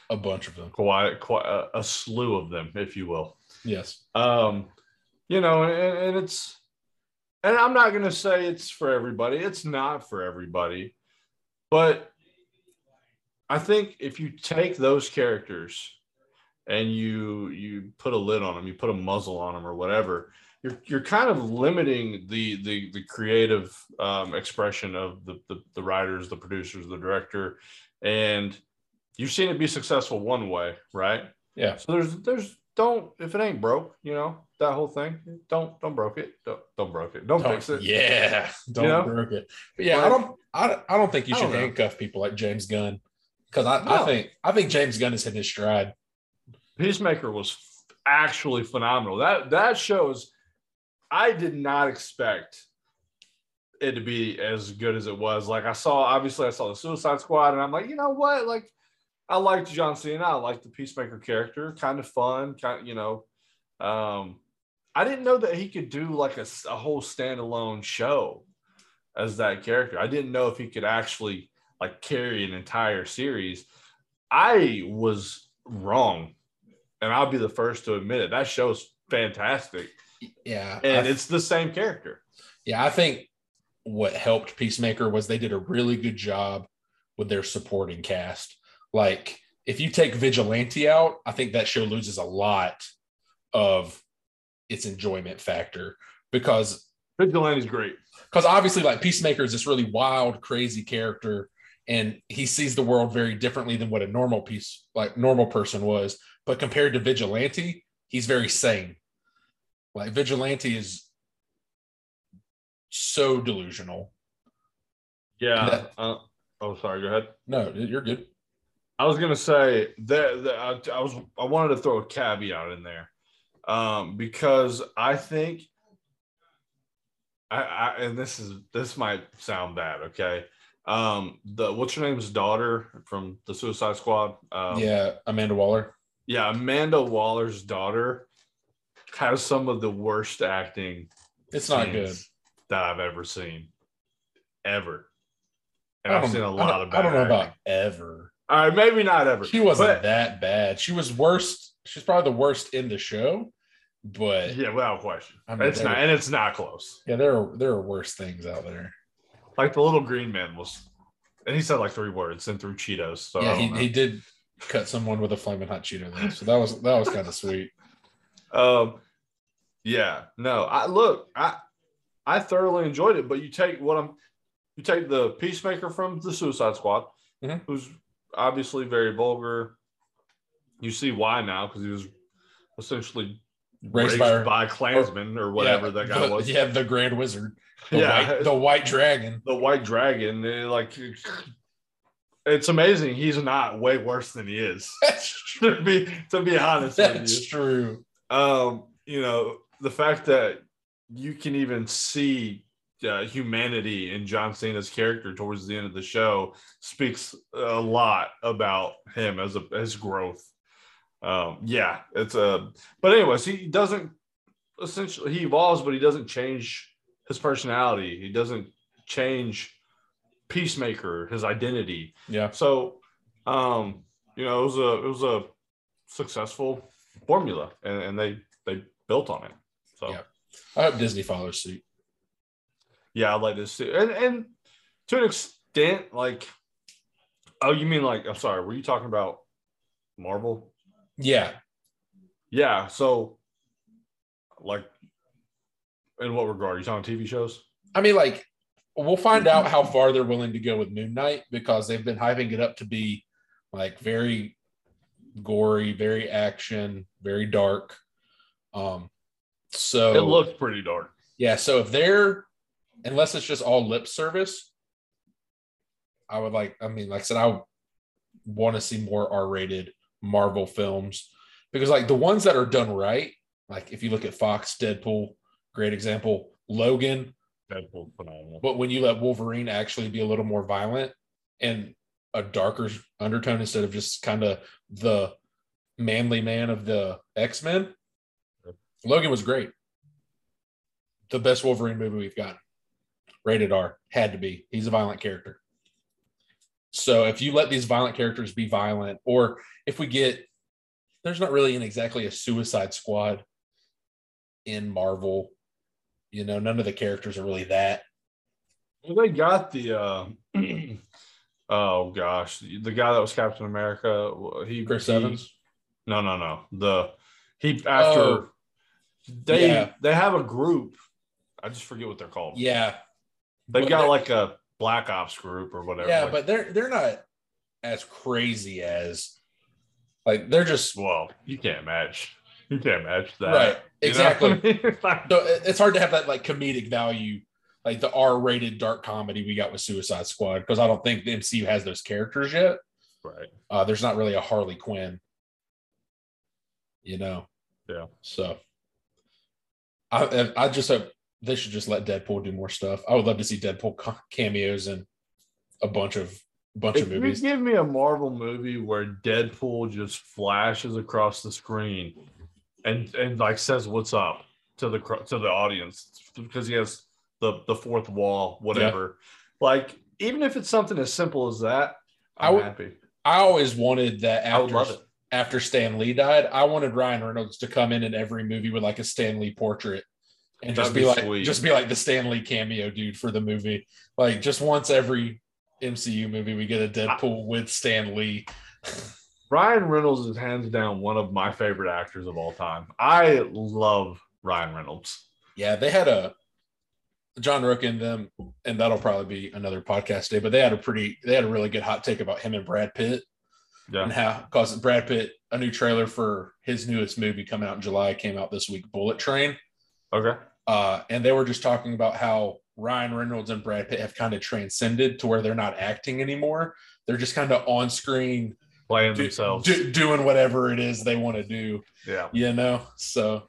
a bunch of them quite quite a, a slew of them, if you will. yes um you know and, and it's and i'm not going to say it's for everybody. It's not for everybody. But i think if you take those characters and you you put a lid on them you put a muzzle on them or whatever you're, you're kind of limiting the the, the creative um, expression of the, the the writers the producers the director. And you've seen it be successful one way right? Yeah. So there's there's don't if it ain't broke, you know, that whole thing. Don't don't broke it. Don't don't broke it. Don't, Don't- fix it. yeah (laughs) don't You know? broke it but yeah i don't I, I don't think you should know. handcuff people like james gunn because I, I think i think james gunn is hitting his stride Peacemaker was actually phenomenal. That that shows I did not expect it to be as good as it was. Like I saw, obviously I saw the Suicide Squad, and I'm like, you know what? Like I liked John Cena. I liked the Peacemaker character. Kind of fun. Kind of, you know. Um, I didn't know that he could do like a whole standalone show as that character. I didn't know if he could actually like carry an entire series. I was wrong, and I'll be the first to admit it. That show's fantastic, yeah and I- it's the same character. Yeah, I think what helped Peacemaker was they did a really good job with their supporting cast. Like, if you take Vigilante out, I think that show loses a lot of its enjoyment factor because Vigilante is great. because obviously like Peacemaker is this really wild, crazy character, and he sees the world very differently than what a normal piece like normal person was. But compared to Vigilante, he's very sane. Like Vigilante is so delusional. Yeah. That- uh, oh, sorry. Go ahead. No, you're good. I was gonna say that, that I, I was I wanted to throw a caveat in there, um, because I think I, I and this is this might sound bad, okay. Um, the what's your name's daughter from the Suicide Squad? Um, yeah, Amanda Waller. yeah, Amanda Waller's daughter has some of the worst acting It's not good. that I've ever seen, ever. And I've seen a lot of bad I don't know acting. about ever. All right, maybe not ever. She wasn't But- that bad. She was worst. She's probably the worst in the show, but yeah, without question. I mean, it's not, and it's not close. Yeah, there are there are worse things out there. Like the little green man was, and he said like three words and threw Cheetos. So yeah, he, he did cut someone with a flaming hot Cheeto though, so that was that was kind of sweet. (laughs) um, yeah, no, I look, I I thoroughly enjoyed it. But you take what I'm, you take the peacemaker from the Suicide Squad, Mhm. who's obviously very vulgar. You see why now because he was essentially Raised by, by, Klansmen or whatever yeah, that guy the, was. Yeah, the Grand Wizard, the Yeah. white, the White Dragon. the white dragon eh, like it's amazing he's not way worse than he is (laughs) (laughs) to be to be honest with that's true. um you know the fact that you can even see uh, humanity in John Cena's character towards the end of the show speaks a lot about him as a his growth. Um, yeah, it's a. But anyways, he doesn't essentially he evolves, but he doesn't change his personality. He doesn't change Peacemaker, his identity. Yeah, So, um, you know, it was a it was a successful formula, and, and they they built on it. So Yeah. I hope Disney follows suit. Yeah, I like this too. And and to an extent, like oh, you mean like I'm sorry, were you talking about Marvel? Yeah, Yeah, so like in what regard? Are you talking TV shows? I mean, like, we'll find out how far they're willing to go with Moon Knight because they've been hyping it up to be like very gory, very action, very dark. Um, so It looked pretty dark. yeah. So if they're, unless it's just all lip service, I would like. I mean, like I said, I want to see more R-rated Marvel films because, like, the ones that are done right, like if you look at Fox, Deadpool, great example. Logan, Deadpool phenomenal. but when you let Wolverine actually be a little more violent and a darker undertone instead of just kind of the manly man of the X Men, Logan was great. The best Wolverine movie we've got. Rated R. Had to be. He's a violent character. So if you let these violent characters be violent, or if we get, there's not really an exactly a Suicide Squad in Marvel. You know, none of the characters are really that. Well, they got the uh (clears throat) oh gosh, the guy that was Captain America. He Chris he- Evans. No, no, no. The he after Oh. they Yeah. they have a group. I just forget what they're called. Yeah, They've but got like a Black Ops group or whatever. yeah, Like, but they're they're not as crazy as like they're just well, you can't match. You can't match that. right exactly. (laughs) I mean? So it's hard to have that like comedic value, like the R-rated dark comedy we got with Suicide Squad, because I don't think the MCU has those characters yet. right. Uh, there's not really a Harley Quinn, you know. Yeah. So I I just hope they should just let Deadpool do more stuff. I would love to see Deadpool cameos in a bunch of bunch If of movies. give me a Marvel movie where Deadpool just flashes across the screen and and like says what's up to the to the audience because he has the the fourth wall, whatever. Like even if it's something as simple as that, I I'm would- happy. I always wanted that after after Stan Lee died, I wanted Ryan Reynolds to come in in every movie with like a Stan Lee portrait and just be, be like sweet. just be like the Stan Lee cameo dude for the movie. Like just once every MCU movie we get a Deadpool with Stan Lee. (laughs) Ryan Reynolds is hands down one of my favorite actors of all time. I love Ryan Reynolds. Yeah, they had a John Rocha and them, and that'll probably be another podcast day. But they had a pretty, they had a really good hot take about him and Brad Pitt Yeah. and how because Brad Pitt a new trailer for his newest movie coming out in July came out this week, Bullet Train. Okay. Uh, and they were just talking about how Ryan Reynolds and Brad Pitt have kind of transcended to where they're not acting anymore. They're just kind of on screen Playing do- themselves. do- doing whatever it is they want to do, yeah. you know? So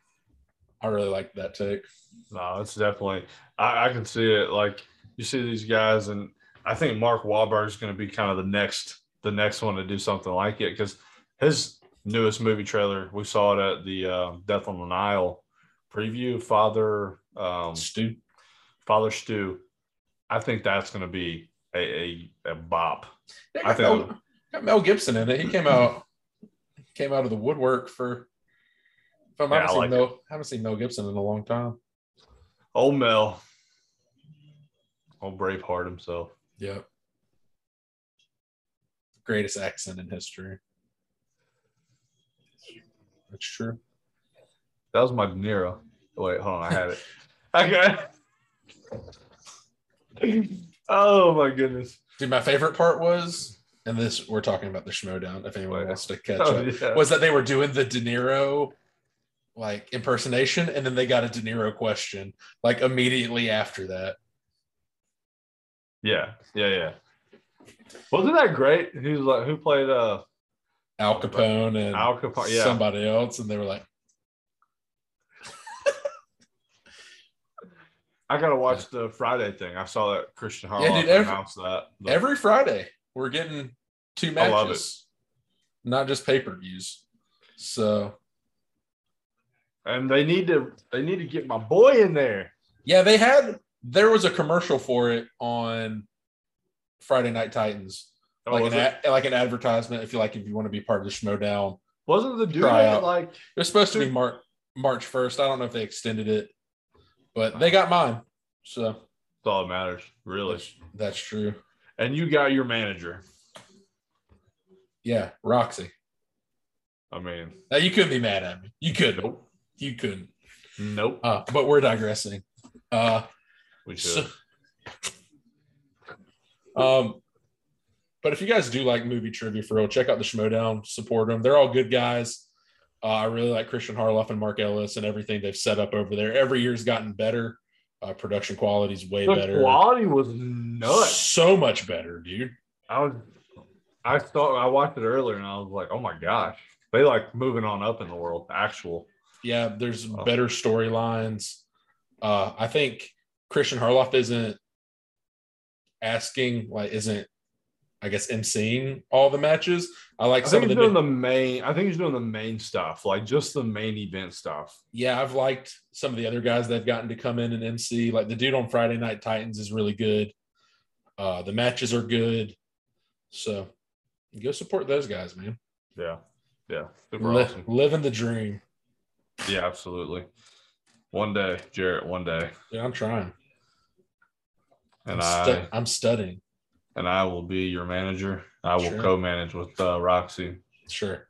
I really like that take. No, it's definitely. I, I can see it. Like you see these guys, and I think Mark Wahlberg is going to be kind of the next, the next one to do something like it because his newest movie trailer, we saw it at the uh, Death on the Nile preview. Father, um, Stu. Father Stu. I think that's going to be a, a, a bop. Yeah, I think- Mel, got Mel Gibson in it. He came out came out of the woodwork for. If Yeah, I haven't, seen like Mel, haven't seen Mel Gibson in a long time. Old Mel, old Braveheart himself. Yep. Greatest accent in history. That's true. That was my De Niro. Wait, hold on, I had it. (laughs) Okay. oh my goodness. Dude, my favorite part was, and this we're talking about the Schmoedown, if anyone wants to catch Oh, up, yeah. was that they were doing the De Niro like impersonation, and then they got a De Niro question like immediately after that. Yeah, yeah, yeah. Wasn't that great? He was like, who played uh Al Capone and Al Capone? Yeah, somebody else, and they were like, I gotta watch the Friday thing. I saw that Kristian Harloff Yeah, dude, every- announced that. The- every Friday we're getting two matches, not just pay per views. So and they need to they need to get my boy in there. yeah, they had there was a commercial for it on Friday Night Titans, Oh, like an ad, like an advertisement. If you like, if you want to be part of the Schmoedown, wasn't the dude like it was supposed to be March March first. I don't know if they extended it, but they got mine. So that's all that matters, really. that's, that's true. And you got your manager. Yeah, Roxy. I mean, Now you couldn't be mad at me. You couldn't. nope, You couldn't. nope. Uh, but we're digressing. Uh, We should. So, um, but if you guys do like movie trivia for real, check out the Schmoedown, support them. They're all good guys. Uh, I really like Kristian Harloff and Mark Ellis and everything they've set up over there. Every year's gotten better. Uh, production quality's way better. the better. quality was nuts. So much better, dude. I was, I saw, I watched it earlier and I was like, oh my gosh, they like moving on up in the world. Actual, Yeah, there's Oh. better storylines. Uh, I think Kristian Harloff isn't asking, like, isn't, I guess, emceeing all the matches. I like I some think of the doing the main. I think he's doing the main stuff, like just the main event stuff. yeah, I've liked some of the other guys that have gotten to come in and MC. Like the dude on Friday Night Titans is really good. Uh, the matches are good. So go support those guys, man. Yeah, yeah, super Li- awesome. Living the dream. Yeah, absolutely. One day, Jarrett. One day, Yeah, I'm trying. and I'm, I I'm studying. And I will be your manager. I will Sure. co-manage with uh, Roxy. Sure.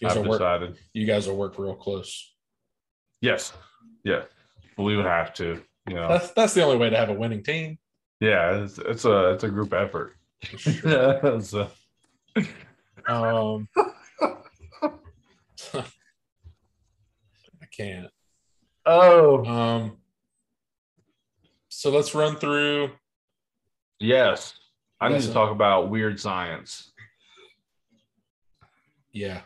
You guys, I've will work, decided. you guys will work real close. Yes, yeah, we would have to. You know, That's that's the only way to have a winning team. yeah, it's, it's a it's a group effort. Yeah, (laughs) so- Um, (laughs) I can't. oh Um, so let's run through. Yes, I need to talk about weird science. Yeah.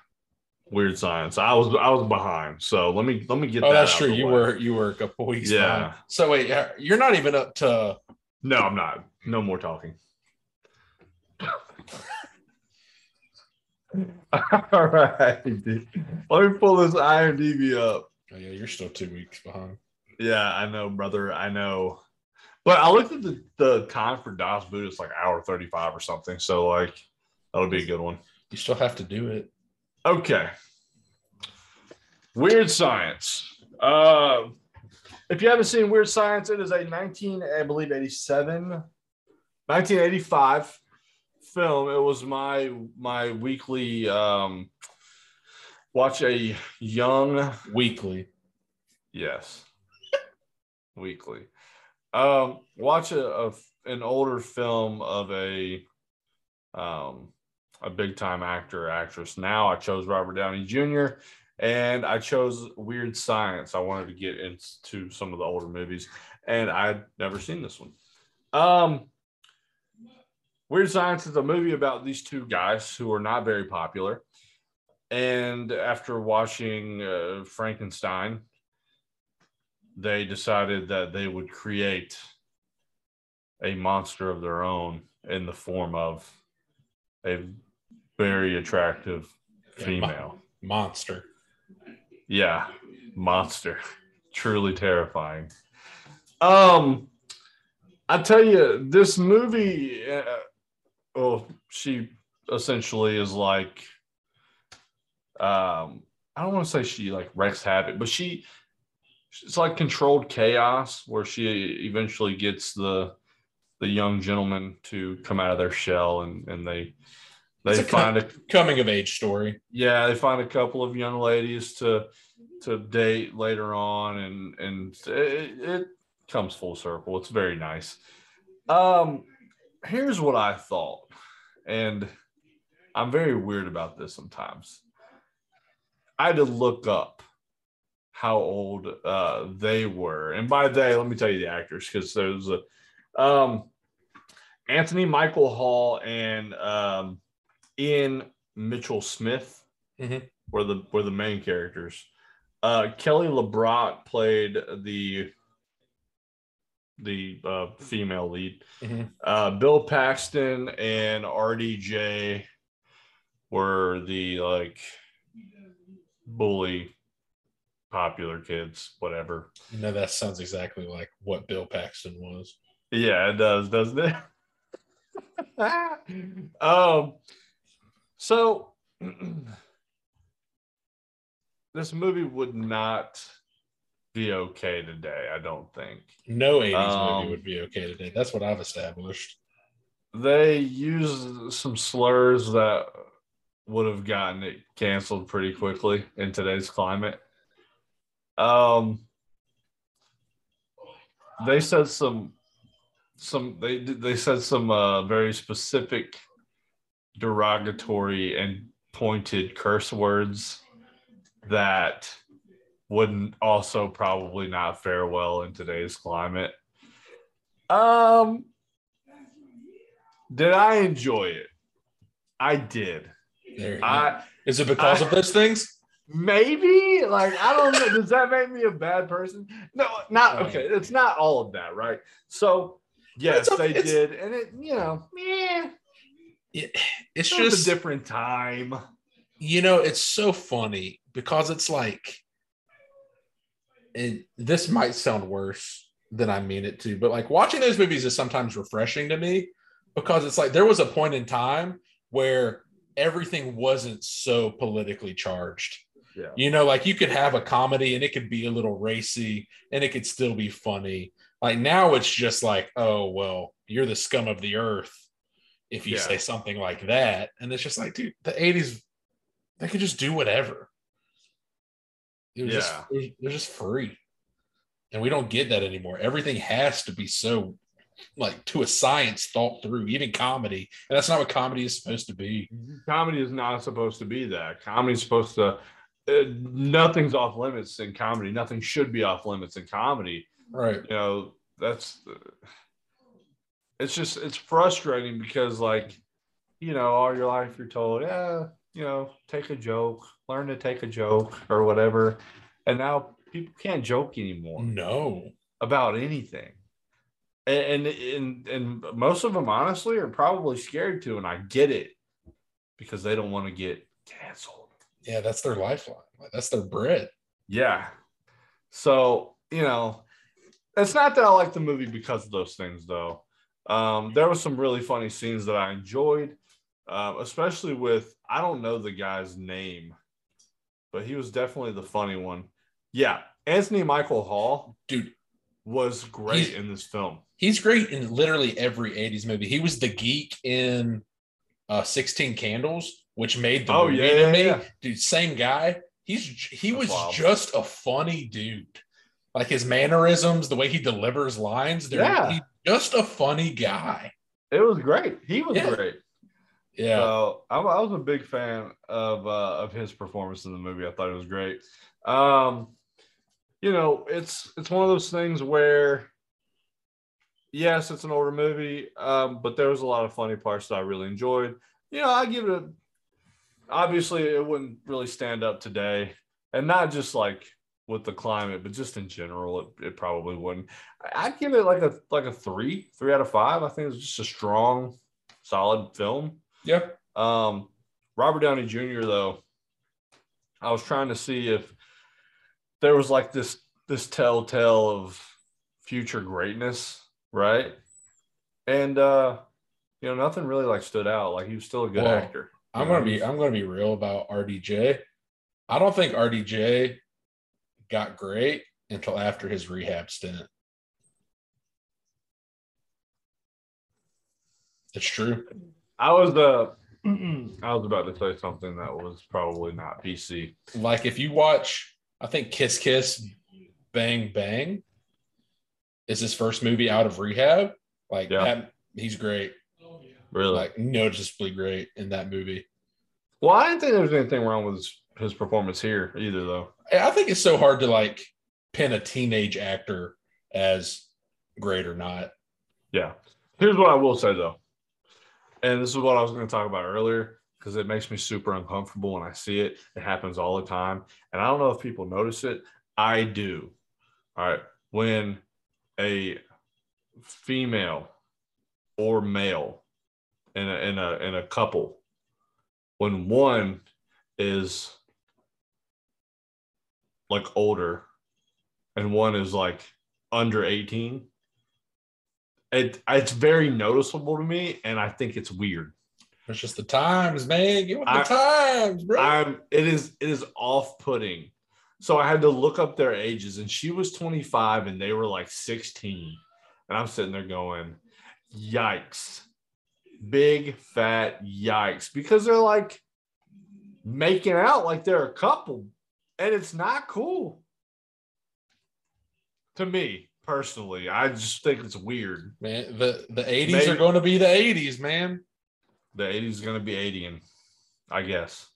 Weird science. I was I was behind, so let me let me get. Oh, that that's true. You way. were you were a couple weeks. Yeah. behind. So wait, uh, you're not even up to. No, I'm not. No more talking. (laughs) All right, dude. Let me pull this IMDb up. Oh yeah, you're still two weeks behind. Yeah, I know, brother. I know. But I looked at the, the time for Das Boot. It's like hour 35 or something. So, like, that'll be a good one. You still have to do it. Okay. Weird Science. Uh, if you haven't seen Weird Science, it is a 19, I believe, 87, 1985 film. It was my my weekly um, watch a young Weekly. Yes. (laughs) Weekly. Um, watch a, a an older film of a um a big time actor or actress. Now I chose Robert Downey Jr. and I chose Weird Science. I wanted to get into some of the older movies, and I'd never seen this one. Um, Weird Science is a movie about these two guys who are not very popular. And after watching uh, Frankenstein, they decided that they would create a monster of their own in the form of a very attractive Yeah, female. Monster. Yeah, monster. (laughs) Truly terrifying. Um, I tell you, this movie. Uh, well, she essentially is like. Um, I don't want to say she like wreaks havoc, but she. It's like controlled chaos, where she eventually gets the the young gentleman to come out of their shell, and and they they a find a Coming of age story. yeah they find a couple of young ladies to to date later on and and it, it comes full circle. It's very nice. Um here's what i thought and i'm very weird about this sometimes. I had to look up how old uh they were and by they let me tell you the actors because there's a um anthony michael hall and um ilan mitchell smith Mhm. were the were the main characters. Uh, Kelly LeBrock played the the uh, female lead. Mhm. Uh, Bill Paxton and RDJ were the like bully popular kids, whatever. You know, that sounds exactly like what Bill Paxton was. Yeah, it does, doesn't it? (laughs) um, so (clears throat) this movie would not be okay today, I don't think. No 80s Um, movie would be okay today. That's what I've established. They use some slurs that would have gotten it canceled pretty quickly in today's climate. Um, they said some some they they said some uh, very specific derogatory and pointed curse words that wouldn't also probably not fare well in today's climate. Um did I enjoy it? I did. I Is it because I- of those things? Maybe like I don't know. Does that make me a bad person? No, not okay. It's not all of that, right? So yes, a- they did, and it you know, yeah, it's it just a different time. you know, it's so funny because it's like, and this might sound worse than I mean it to, but like watching those movies is sometimes refreshing to me because it's like there was a point in time where everything wasn't so politically charged. Yeah, You know, like you could have a comedy and it could be a little racy and it could still be funny. Like now it's just like, oh, well, you're the scum of the earth if you Yeah. say something like that. And it's just like, dude, the 80s, they could just do whatever. It was Yeah. it was just free. And we don't get that anymore. Everything has to be so like to a science thought through, even comedy. And that's not what comedy is supposed to be. comedy is not supposed to be that. Comedy is supposed to. Uh, nothing's off limits in comedy. Nothing should be off limits in comedy. Right. you know that's it's just it's frustrating because like you know all your life you're told yeah you know take a joke learn to take a joke or whatever and now people can't joke anymore No. about anything and, and and and most of them honestly are probably scared to and i get it because they don't want to get canceled Yeah, that's their lifeline. Like, that's their bread. Yeah. So, you know, it's not that I like the movie because of those things, though. Um, there was some really funny scenes that I enjoyed, uh, especially with, I don't know the guy's name, but he was definitely the funny one. Yeah. Anthony Michael Hall Dude, was great in this film. he's great in literally every 80s movie. He was the geek in uh 16 Candles, which made the Oh, movie yeah, to yeah, me. yeah. Dude, same guy. He's he That's was wild. just a funny dude. like his mannerisms, the way he delivers lines. They're, Yeah. he's just a funny guy. It was great. He was Yeah. great. Yeah. So I, I was a big fan of uh, of his performance in the movie. I thought it was great. Um, you know, it's it's one of those things where, yes, it's an older movie, um, but there was a lot of funny parts that I really enjoyed. You know, I give it a. Obviously, it wouldn't really stand up today, and not just like with the climate, but just in general, it, it probably wouldn't. I'd give it like a like a three, three out of five. I think it's just a strong, solid film. yeah. Um, Robert Downey Jr. though, I was trying to see if there was like this this telltale of future greatness, right? And uh, you know, nothing really like stood out. Like he was still a good Well, actor. I'm gonna be I'm gonna be real about RDJ. I don't think RDJ got great until after his rehab stint. It's true. I was uh (clears throat) I was about to say something that was probably not PC. Like if you watch, I think Kiss Kiss Bang Bang is his first movie out of rehab. Like Yeah. that, he's great. Really? Like noticeably great in that movie. well, I didn't think there was anything wrong with his, his performance here either, though. I think it's so hard to like pin a teenage actor as great or not. Yeah. Here's what I will say though. And this is what I was going to talk about earlier because it makes me super uncomfortable when I see it. It happens all the time. And I don't know if people notice it. I do. All right. When a female or male in a in a in a couple, when one is like older and one is like under 18 it it's very noticeable to me and i think it's weird. It's just the times, man. Them the times, bro. i'm it is it is off-putting. So i had to look up their ages and she was 25 and they were like 16 and i'm sitting there going yikes big fat yikes. Because they're like making out like they're a couple. And it's not cool. To me personally i just think it's weird. Man, the the 80s Maybe- are going to be the 80s, man. the 80s is going to be 80 and i guess.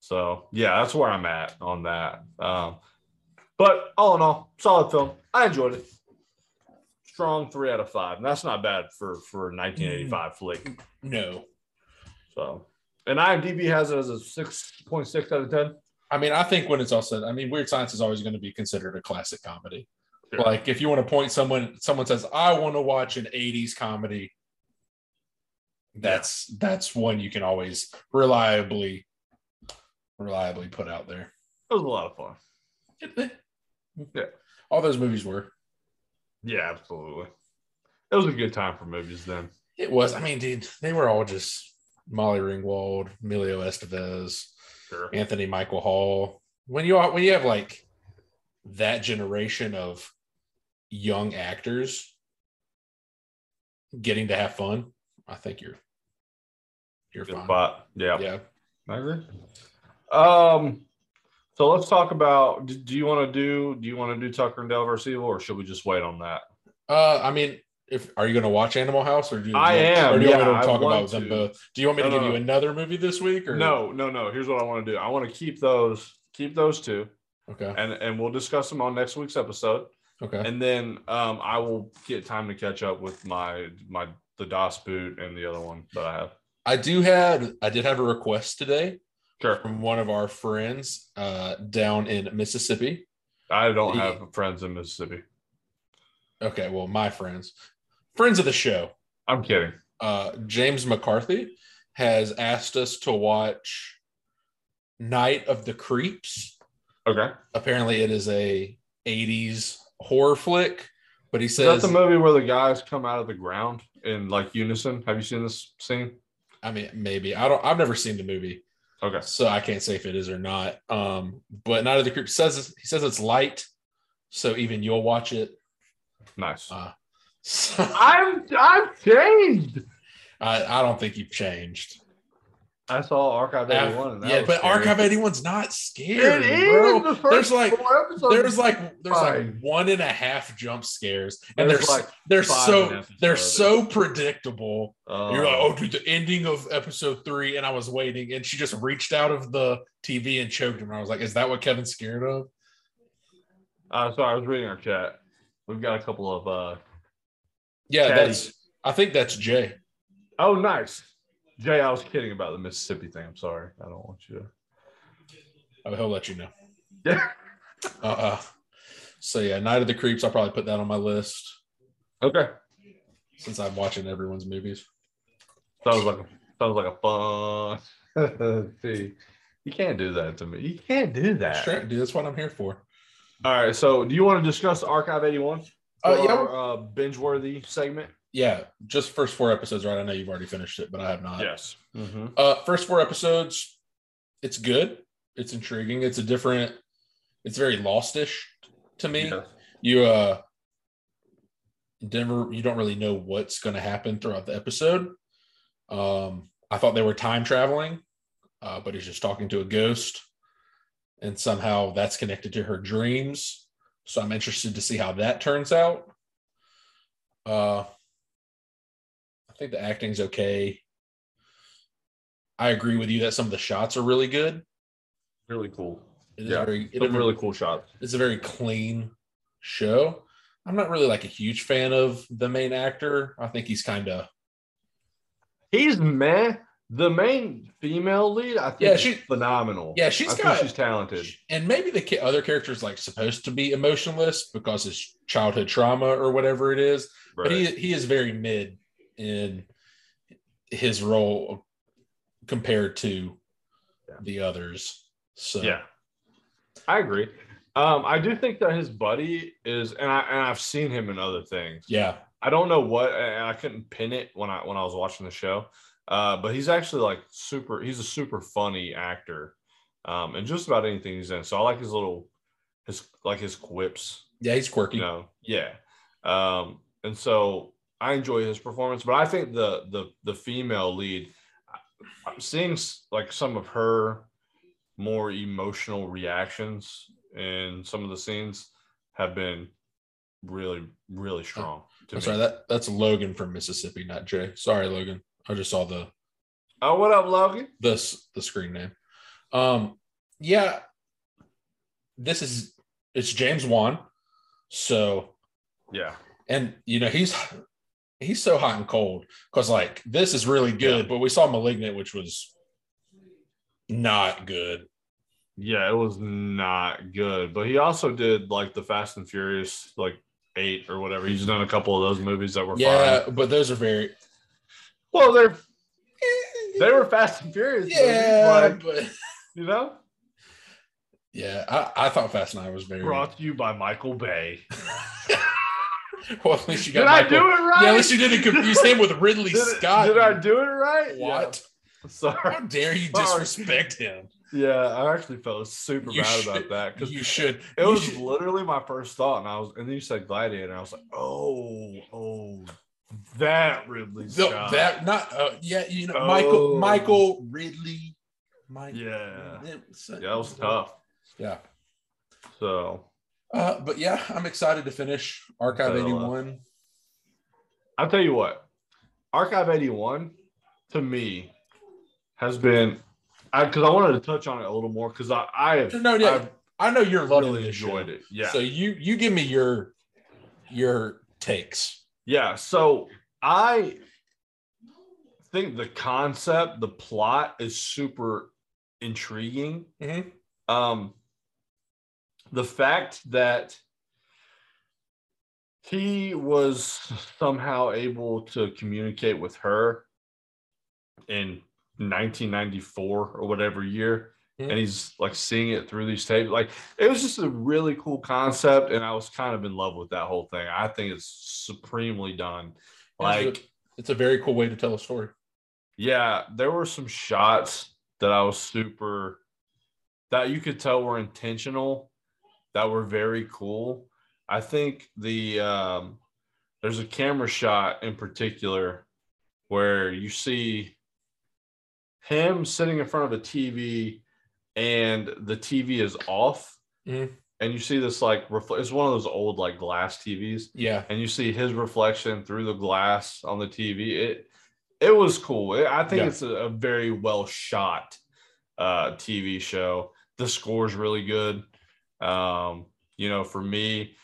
So yeah that's where i'm at on that. Um but all in all solid film. I enjoyed it strong three out of five and that's not bad for for a 1985 mm. flick No. so and imdb has it as a 6.6 out of 10 I mean, I think when it's all said, I mean, Weird Science is always going to be considered a classic comedy. Sure. Like, if you want to point someone, someone says, "I want to watch an '80s comedy," that's that's one you can always reliably, reliably put out there. it was a lot of fun Yeah. all those movies were. Yeah absolutely it was a good time for movies then It was. I mean, dude, they were all just Molly Ringwald, Emilio Estevez, sure Anthony Michael Hall. When you when you have like that generation of young actors getting to have fun, I think you're you're good fine. spot yeah Yeah. I agree. Um, so let's talk about. Do, you want to do? Do you want to do Tucker and Dale versus Evil, or should we just wait on that? Uh, I mean, if are you going to watch Animal House or do you, I am, Or do you want yeah, me to talk want about them both? Do you want me to give no, you another movie this week or No, no, no. Here's what I want to do. I want to keep those, keep those two, Okay. and and we'll discuss them on next week's episode. Okay. And then um, I will get time to catch up with my my the Das Boot and the other one that I have. I do have I did have a request today Sure. from one of our friends uh, down in Mississippi. I don't Yeah. have friends in Mississippi. Okay, well, my friends, friends of the show, I'm kidding. uh, James McCarthy has asked us to watch Night of the Creeps. Okay. Apparently, it is a '80s horror flick, but he Is says, that the movie where the guys come out of the ground in like unison? Have you seen this scene? I mean, maybe I don't. I've never seen the movie, Okay. so I can't say if it is or not. Um, but Night of the Creeps says he says it's light, so even you'll watch it. Nice. Uh, so (laughs) I'm I've changed. I, I don't think you've changed. I saw Archive 81. and yeah, but scary. Archive 81's not scary, It is bro. the first There's like four episodes. there's like there's like fine. one and a half jump scares, and There's they're like they're so they're so predictable. uh, You're like, oh, dude, the ending of episode three, and I was waiting, and she just reached out of the TV and choked him. And I was like, is that what Kevin's scared of? uh, sorry, I was reading our chat. We've got a couple of. uh Yeah, Caddy. that's. I think that's Jay. Oh, nice. Jay, I was kidding about the Mississippi thing. I'm sorry. I don't want you to. Oh, he'll let you know. Yeah. (laughs) Uh. uh So yeah, Night of the Creeps. I'll probably put that on my list Okay. since I'm watching everyone's movies. Sounds like a sounds like a fun. (laughs) See, you can't do that to me. You can't do that. Sure, dude, that's what I'm here for. All right. So, do you want to discuss Archive 81? Uh, yeah, our, uh, binge-worthy segment. Yeah, just first four episodes, right? I know you've already finished it, but I have not. Yes. Mm-hmm. Uh, first four episodes, it's good. It's intriguing. It's a different. It's very lostish to me. You uh, Denver. You don't really know what's going to happen throughout the episode. Um, I thought they were time traveling, uh, but he's just talking to a ghost, and somehow that's connected to her dreams. So I'm interested to see how that turns out. Uh, I think the acting's okay. I agree with you that some of the shots are really good. Really cool. It is Yeah, very, it Some is really cool shots. it's a very clean show. I'm not really like a huge fan of the main actor. I think he's kind of He's man. The main female lead, I think, Yeah, is phenomenal. yeah, she's I think got- she's talented. and maybe the other character is like supposed to be emotionless because his childhood trauma or whatever it is. But he he is very mid in his role compared to Yeah. the others. So Yeah, I agree. Um, I do think that his buddy is, and I and I've seen him in other things. yeah, I don't know what, and I couldn't pin it when I when I was watching the show. Uh, but he's actually like super. He's a super funny actor, um, and just about anything he's in. So I like his little, his like his quips. yeah, he's quirky. You know, yeah. Um, and so I enjoy his performance, but I think the the the female lead, I'm seeing like some of her more emotional reactions in some of the scenes have been really really strong. To I'm me. sorry, that that's Logan from Mississippi, not Jay. Sorry, Logan. I just saw the Oh, what up, Logan? this the screen name. Um, yeah, this is it's James Wan. So Yeah, and you know he's he's so hot and cold because like this is really good, Yeah. but we saw Malignant, which was not good. yeah, it was not good, but he also did like the Fast and Furious like eight or whatever. He's done a couple of those movies that were Yeah, fine. but those are very Well, they're they were Fast and Furious. movies, yeah, like, but you know, yeah, I, I thought Fast Nine was very brought to you by Michael Bay. (laughs) (laughs) well. At least you got Did I do it right? Yeah, at least you didn't confuse him with Ridley (laughs) did, it- Scott. did I do it right? What? (laughs) Yeah. Sorry. How dare you Sorry. disrespect him? Yeah, I actually felt super You bad should- about that because You should. it you was should- literally my first thought, and I was, and then you said Gladiator, and I was like, oh, oh, that Ridley No, Scott. that not uh, yeah you know Oh. Michael Michael Ridley Mike Yeah. It yeah, that was tough. yeah So uh, but yeah I'm excited to finish Archive Tell you eighty what. one I'll tell you what, Archive 81 to me has been, because I, wanted to touch on it a little more because I, I have no yeah I've I know you're loving really enjoyed show. it. Yeah. so you you give me your your takes Yeah, so I think the concept, the plot is super intriguing. Mhm. Um the fact that he was somehow able to communicate with her in 1994 or whatever year Mhm. and he's like seeing it through these tapes like it was just a really cool concept and i was kind of in love with that whole thing. I think it's supremely done. Like it's a very cool way to tell a story. Yeah there were some shots that i was super that you could tell were intentional that were very cool i think the um there's a camera shot in particular where you see him sitting in front of a TV and the TV is off. Mhm. And you see this like refl- it's one of those old like glass TVs, Yeah. and you see his reflection through the glass on the TV. It it was cool. It- I think Yeah. it's a, a very well shot uh, TV show. The score's really good. Um, you know, for me,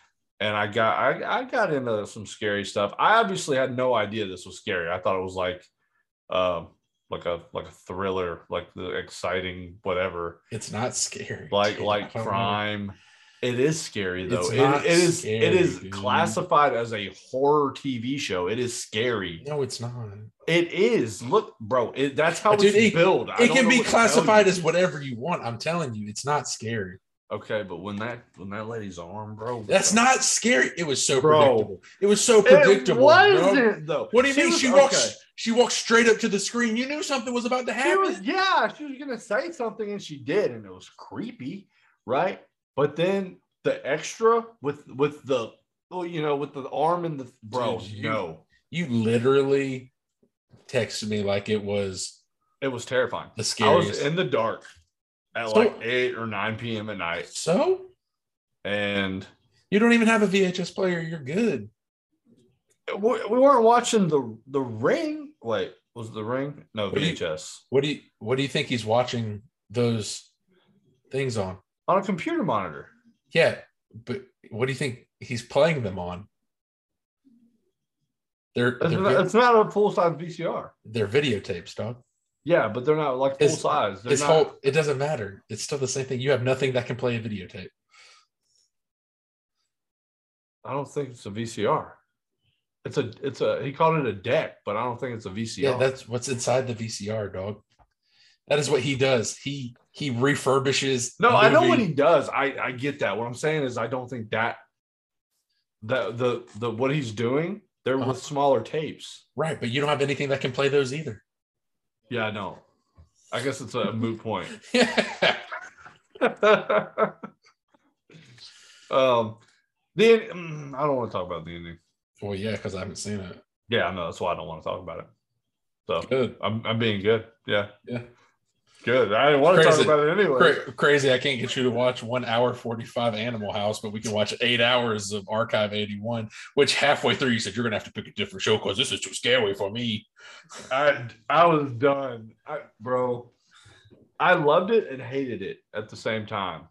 and I got I, I got into some scary stuff. I obviously had no idea this was scary. I thought it was like um like a like a thriller, like the exciting whatever, It's not scary. like like I don't know. crime. It is scary though. It- it is scary, it is dude. classified as a horror TV show. It is scary. No, it's not. It is. Look, bro, it, that's how Dude, it's it-. I It can be what to tell classified as whatever you want. I'm telling you, it's not scary. Okay, but when that when that lady's arm, bro, That's not scary. It was so Bro. predictable. It was so predictable. bro. wasn't though. What do you mean? was- she walks. okay. She walked straight up to the screen. You knew something was about to She happen. was, yeah, she was gonna say something and she did, and it was creepy, right? But then the extra with with the well, you know, with the arm and the bro, Dude, you- no, You literally texted me like it was it was terrifying. the I was in the dark at So- like eight or nine p.m. at night, so and you don't even have a VHS player. You're good. we, we weren't watching the the ring. Wait, was the ring? No, What VHS What do you What do you think he's watching those things on? on a computer monitor. Yeah, but what do you think he's playing them on? They're It's they're, not, it's not a full size VCR. they're videotapes, dog. Yeah, but they're not like full It's- size. They're It's not, whole. It doesn't matter. It's still the same thing. You have nothing that can play a videotape. I don't think it's a VCR. It's a it's a he called it a deck, but I don't think it's a VCR. Yeah, that's what's inside the VCR, dog. That is what he does. He he refurbishes. no, I know what he does. I I get that. What I'm saying is I don't think that that the the what he's doing they're Uh-huh. with smaller tapes. right, but you don't have anything that can play those either. Yeah, I know. I guess it's a moot point. (laughs) Yeah. (laughs) um, the mm, I don't want to talk about the ending. Well, yeah, because I haven't seen it. Yeah, I know. That's why I don't want to talk about it. So Good. I'm I'm being good. Yeah, Yeah. Good. I didn't want to talk about it anyway. Cra- crazy. I can't get you to watch one hour 45 Animal House, but we can watch eight hours of Archive 81, which halfway through you said you're going to have to pick a different show because this is too scary for me. I I was done, I, bro. I loved it and hated it at the same time.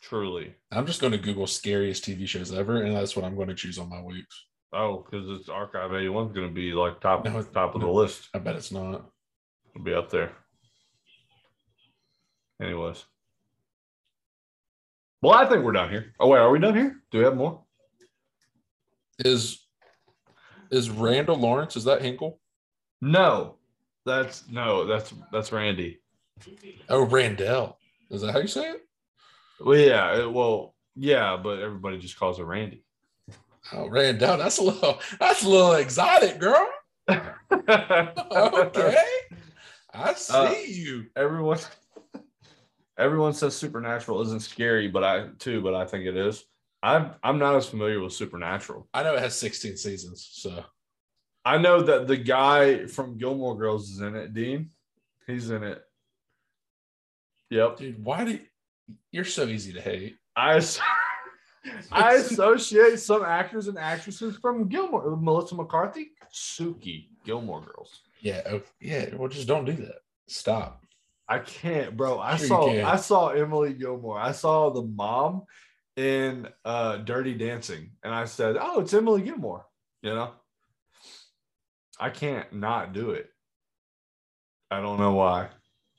Truly. I'm just going to Google scariest TV shows ever, and that's what I'm going to choose on my weeks. Oh, because it's Archive 81 is going to be like top No, top of the list. I bet it's not. It'll be up there. Anyways. Well, I think we're done here. Oh wait, are we done here? Do we have more? Is is Randall Lawrence? Is that Hinkle? No. That's no, that's that's Randy. Oh, Randell. Is that how you say it? Well, yeah, it- well, yeah, but everybody just calls her Randy. Oh, Randell. That's a little. That's a little exotic, girl. (laughs) Okay, I see Uh, you. everyone everyone says supernatural isn't scary but i too but i think it is i'm i'm not as familiar with supernatural I know it has 16 seasons, so i know that the guy from gilmore girls is in it dean he's in it yep dude, why do you, you're so easy to hate? i (laughs) i associate some actors and actresses from gilmore melissa mccarthy sookie gilmore girls Yeah, oh, yeah. Well, just don't do that. Stop. I can't, bro. I Sure saw. I saw Emily Gilmore. I saw the mom in uh Dirty Dancing, and I said, "Oh, it's Emily Gilmore." You know, I can't not do it. I don't know why.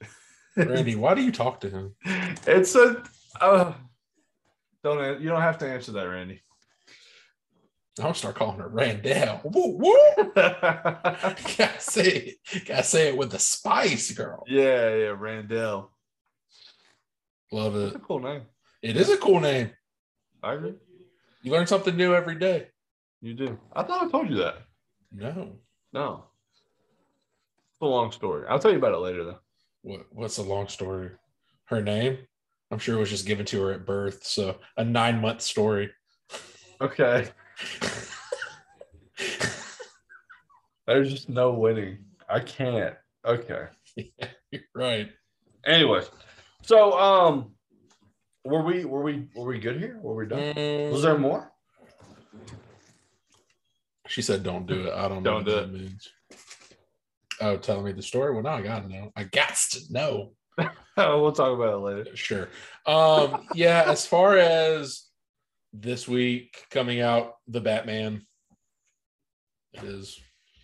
(laughs) Randy, why do you talk to him? It's a uh, don't you don't have to answer that, Randy. I'm gonna start calling her Randell. Woo woo. (laughs) (laughs) gotta say it. Gotta say it with the spice, girl. yeah, yeah, Randell. Love That's it. a cool name. It is a cool name. I agree. You learn something new every day. You do. I thought I told you that. No. No. It's a long story. I'll tell you about it later, though. What what's the long story? Her name? I'm sure it was just given to her at birth. So a nine month story. Okay. (laughs) (laughs) There's just no winning. I can't. Okay. yeah, you're right. Anyways, so um, were we were we were we good here? Were we done? Was there more? She said, "Don't do it." I don't Don't know. what do that it. Means. Oh, telling me the story. Well, now I gotta know. I got to know. (laughs) we'll talk about it later. Sure. Um, yeah, as far as this week coming out, the Batman it is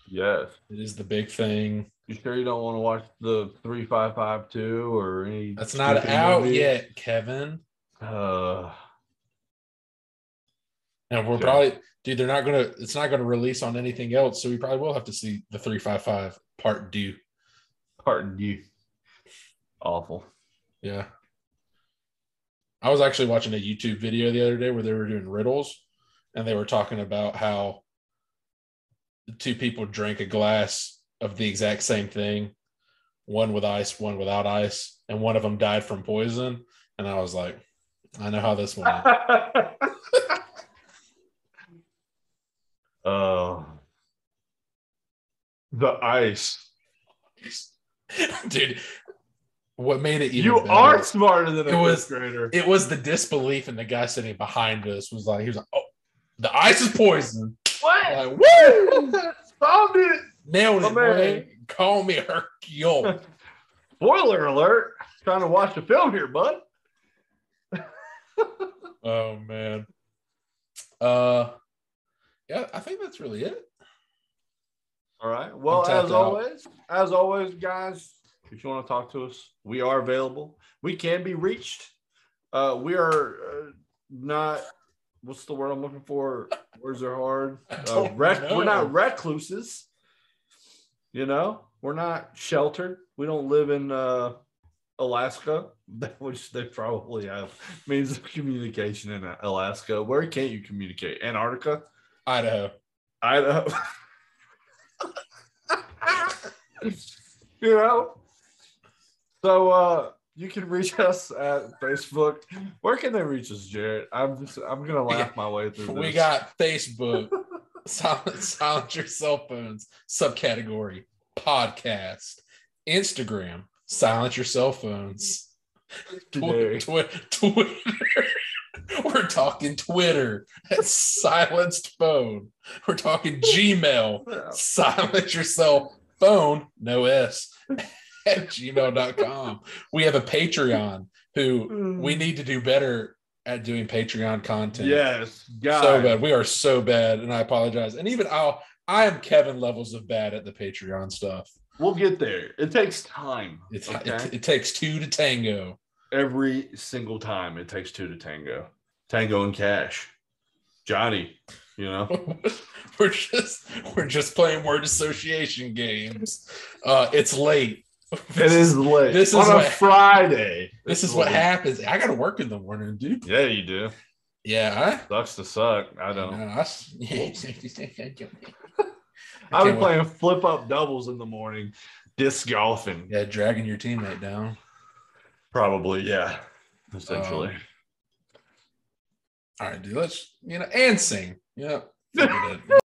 Yes. it is the big thing. You sure you don't want to watch the three five five two or any? That's not out movie? yet, Kevin. Uh, And we're Okay. probably dude, they're not gonna it's not gonna release on anything else, so we probably will have to see the 355 part due. pardon you. Awful. Yeah. I was actually watching a YouTube video the other day where they were doing riddles and they were talking about how the two people drank a glass of the exact same thing, one with ice, one without ice, and one of them died from poison. And I was like, I know how this one ends. (laughs) uh, the ice. (laughs) Dude, what made it even You better- are smarter than a It was- fifth grader. it was the disbelief and the guy sitting behind us was like, he was like, Oh, the ice is poison. What? Like, woo! (laughs) Solved it. Nailed it, man. boy. Call me Hercule. (laughs) Spoiler alert. Trying to watch the film here, bud. (laughs) oh man. Uh yeah, I think that's really it. All right. Well, as out. always, as always, guys, if you want to talk to us, we are available. We can be reached. Uh, we are uh, not. What's the word I'm looking for? Words are hard. (laughs) Uh, rec- we're not recluses. You know, we're not sheltered. We don't live in uh, Alaska, (laughs) which they probably have means of communication in Alaska. Where can't you communicate? Antarctica. Idaho. Idaho. (laughs) you know. So uh you can reach us at Facebook. Where can they reach us, Jared? I'm just I'm gonna laugh my way through We got Facebook, (laughs) silent, silence your cell phones, subcategory, podcast, Instagram, silence your cell phones, Today. Twi- Twi- Twitter. (laughs) We're talking Twitter, silenced phone. We're talking Gmail, (laughs) silence your cell phone, no S, at gmail.com. We have a Patreon who we need to do better at doing Patreon content. Yes, God. So bad. We are so bad, and I apologize. And even I'll I am Kevin levels of bad at the Patreon stuff. We'll get there. It takes time. It's, okay? it, it takes two to tango. Every single time it takes two to tango. Tango and cash. Johnny, you know. (laughs) we're just we're just playing word association games. Uh, it's late. It is late. this is on a what- Friday. This It's is what late. happens. I got to work in the morning, dude. Yeah, you do. Yeah, Sucks to suck. I I, don't. know. I s- (laughs) I've been can't (laughs) playing flip up doubles in the morning, disc golfing. yeah, dragging your teammate down. Probably, yeah. Essentially. Um, All right, dude. Let's you know and sing. Yeah. Figured it. (laughs)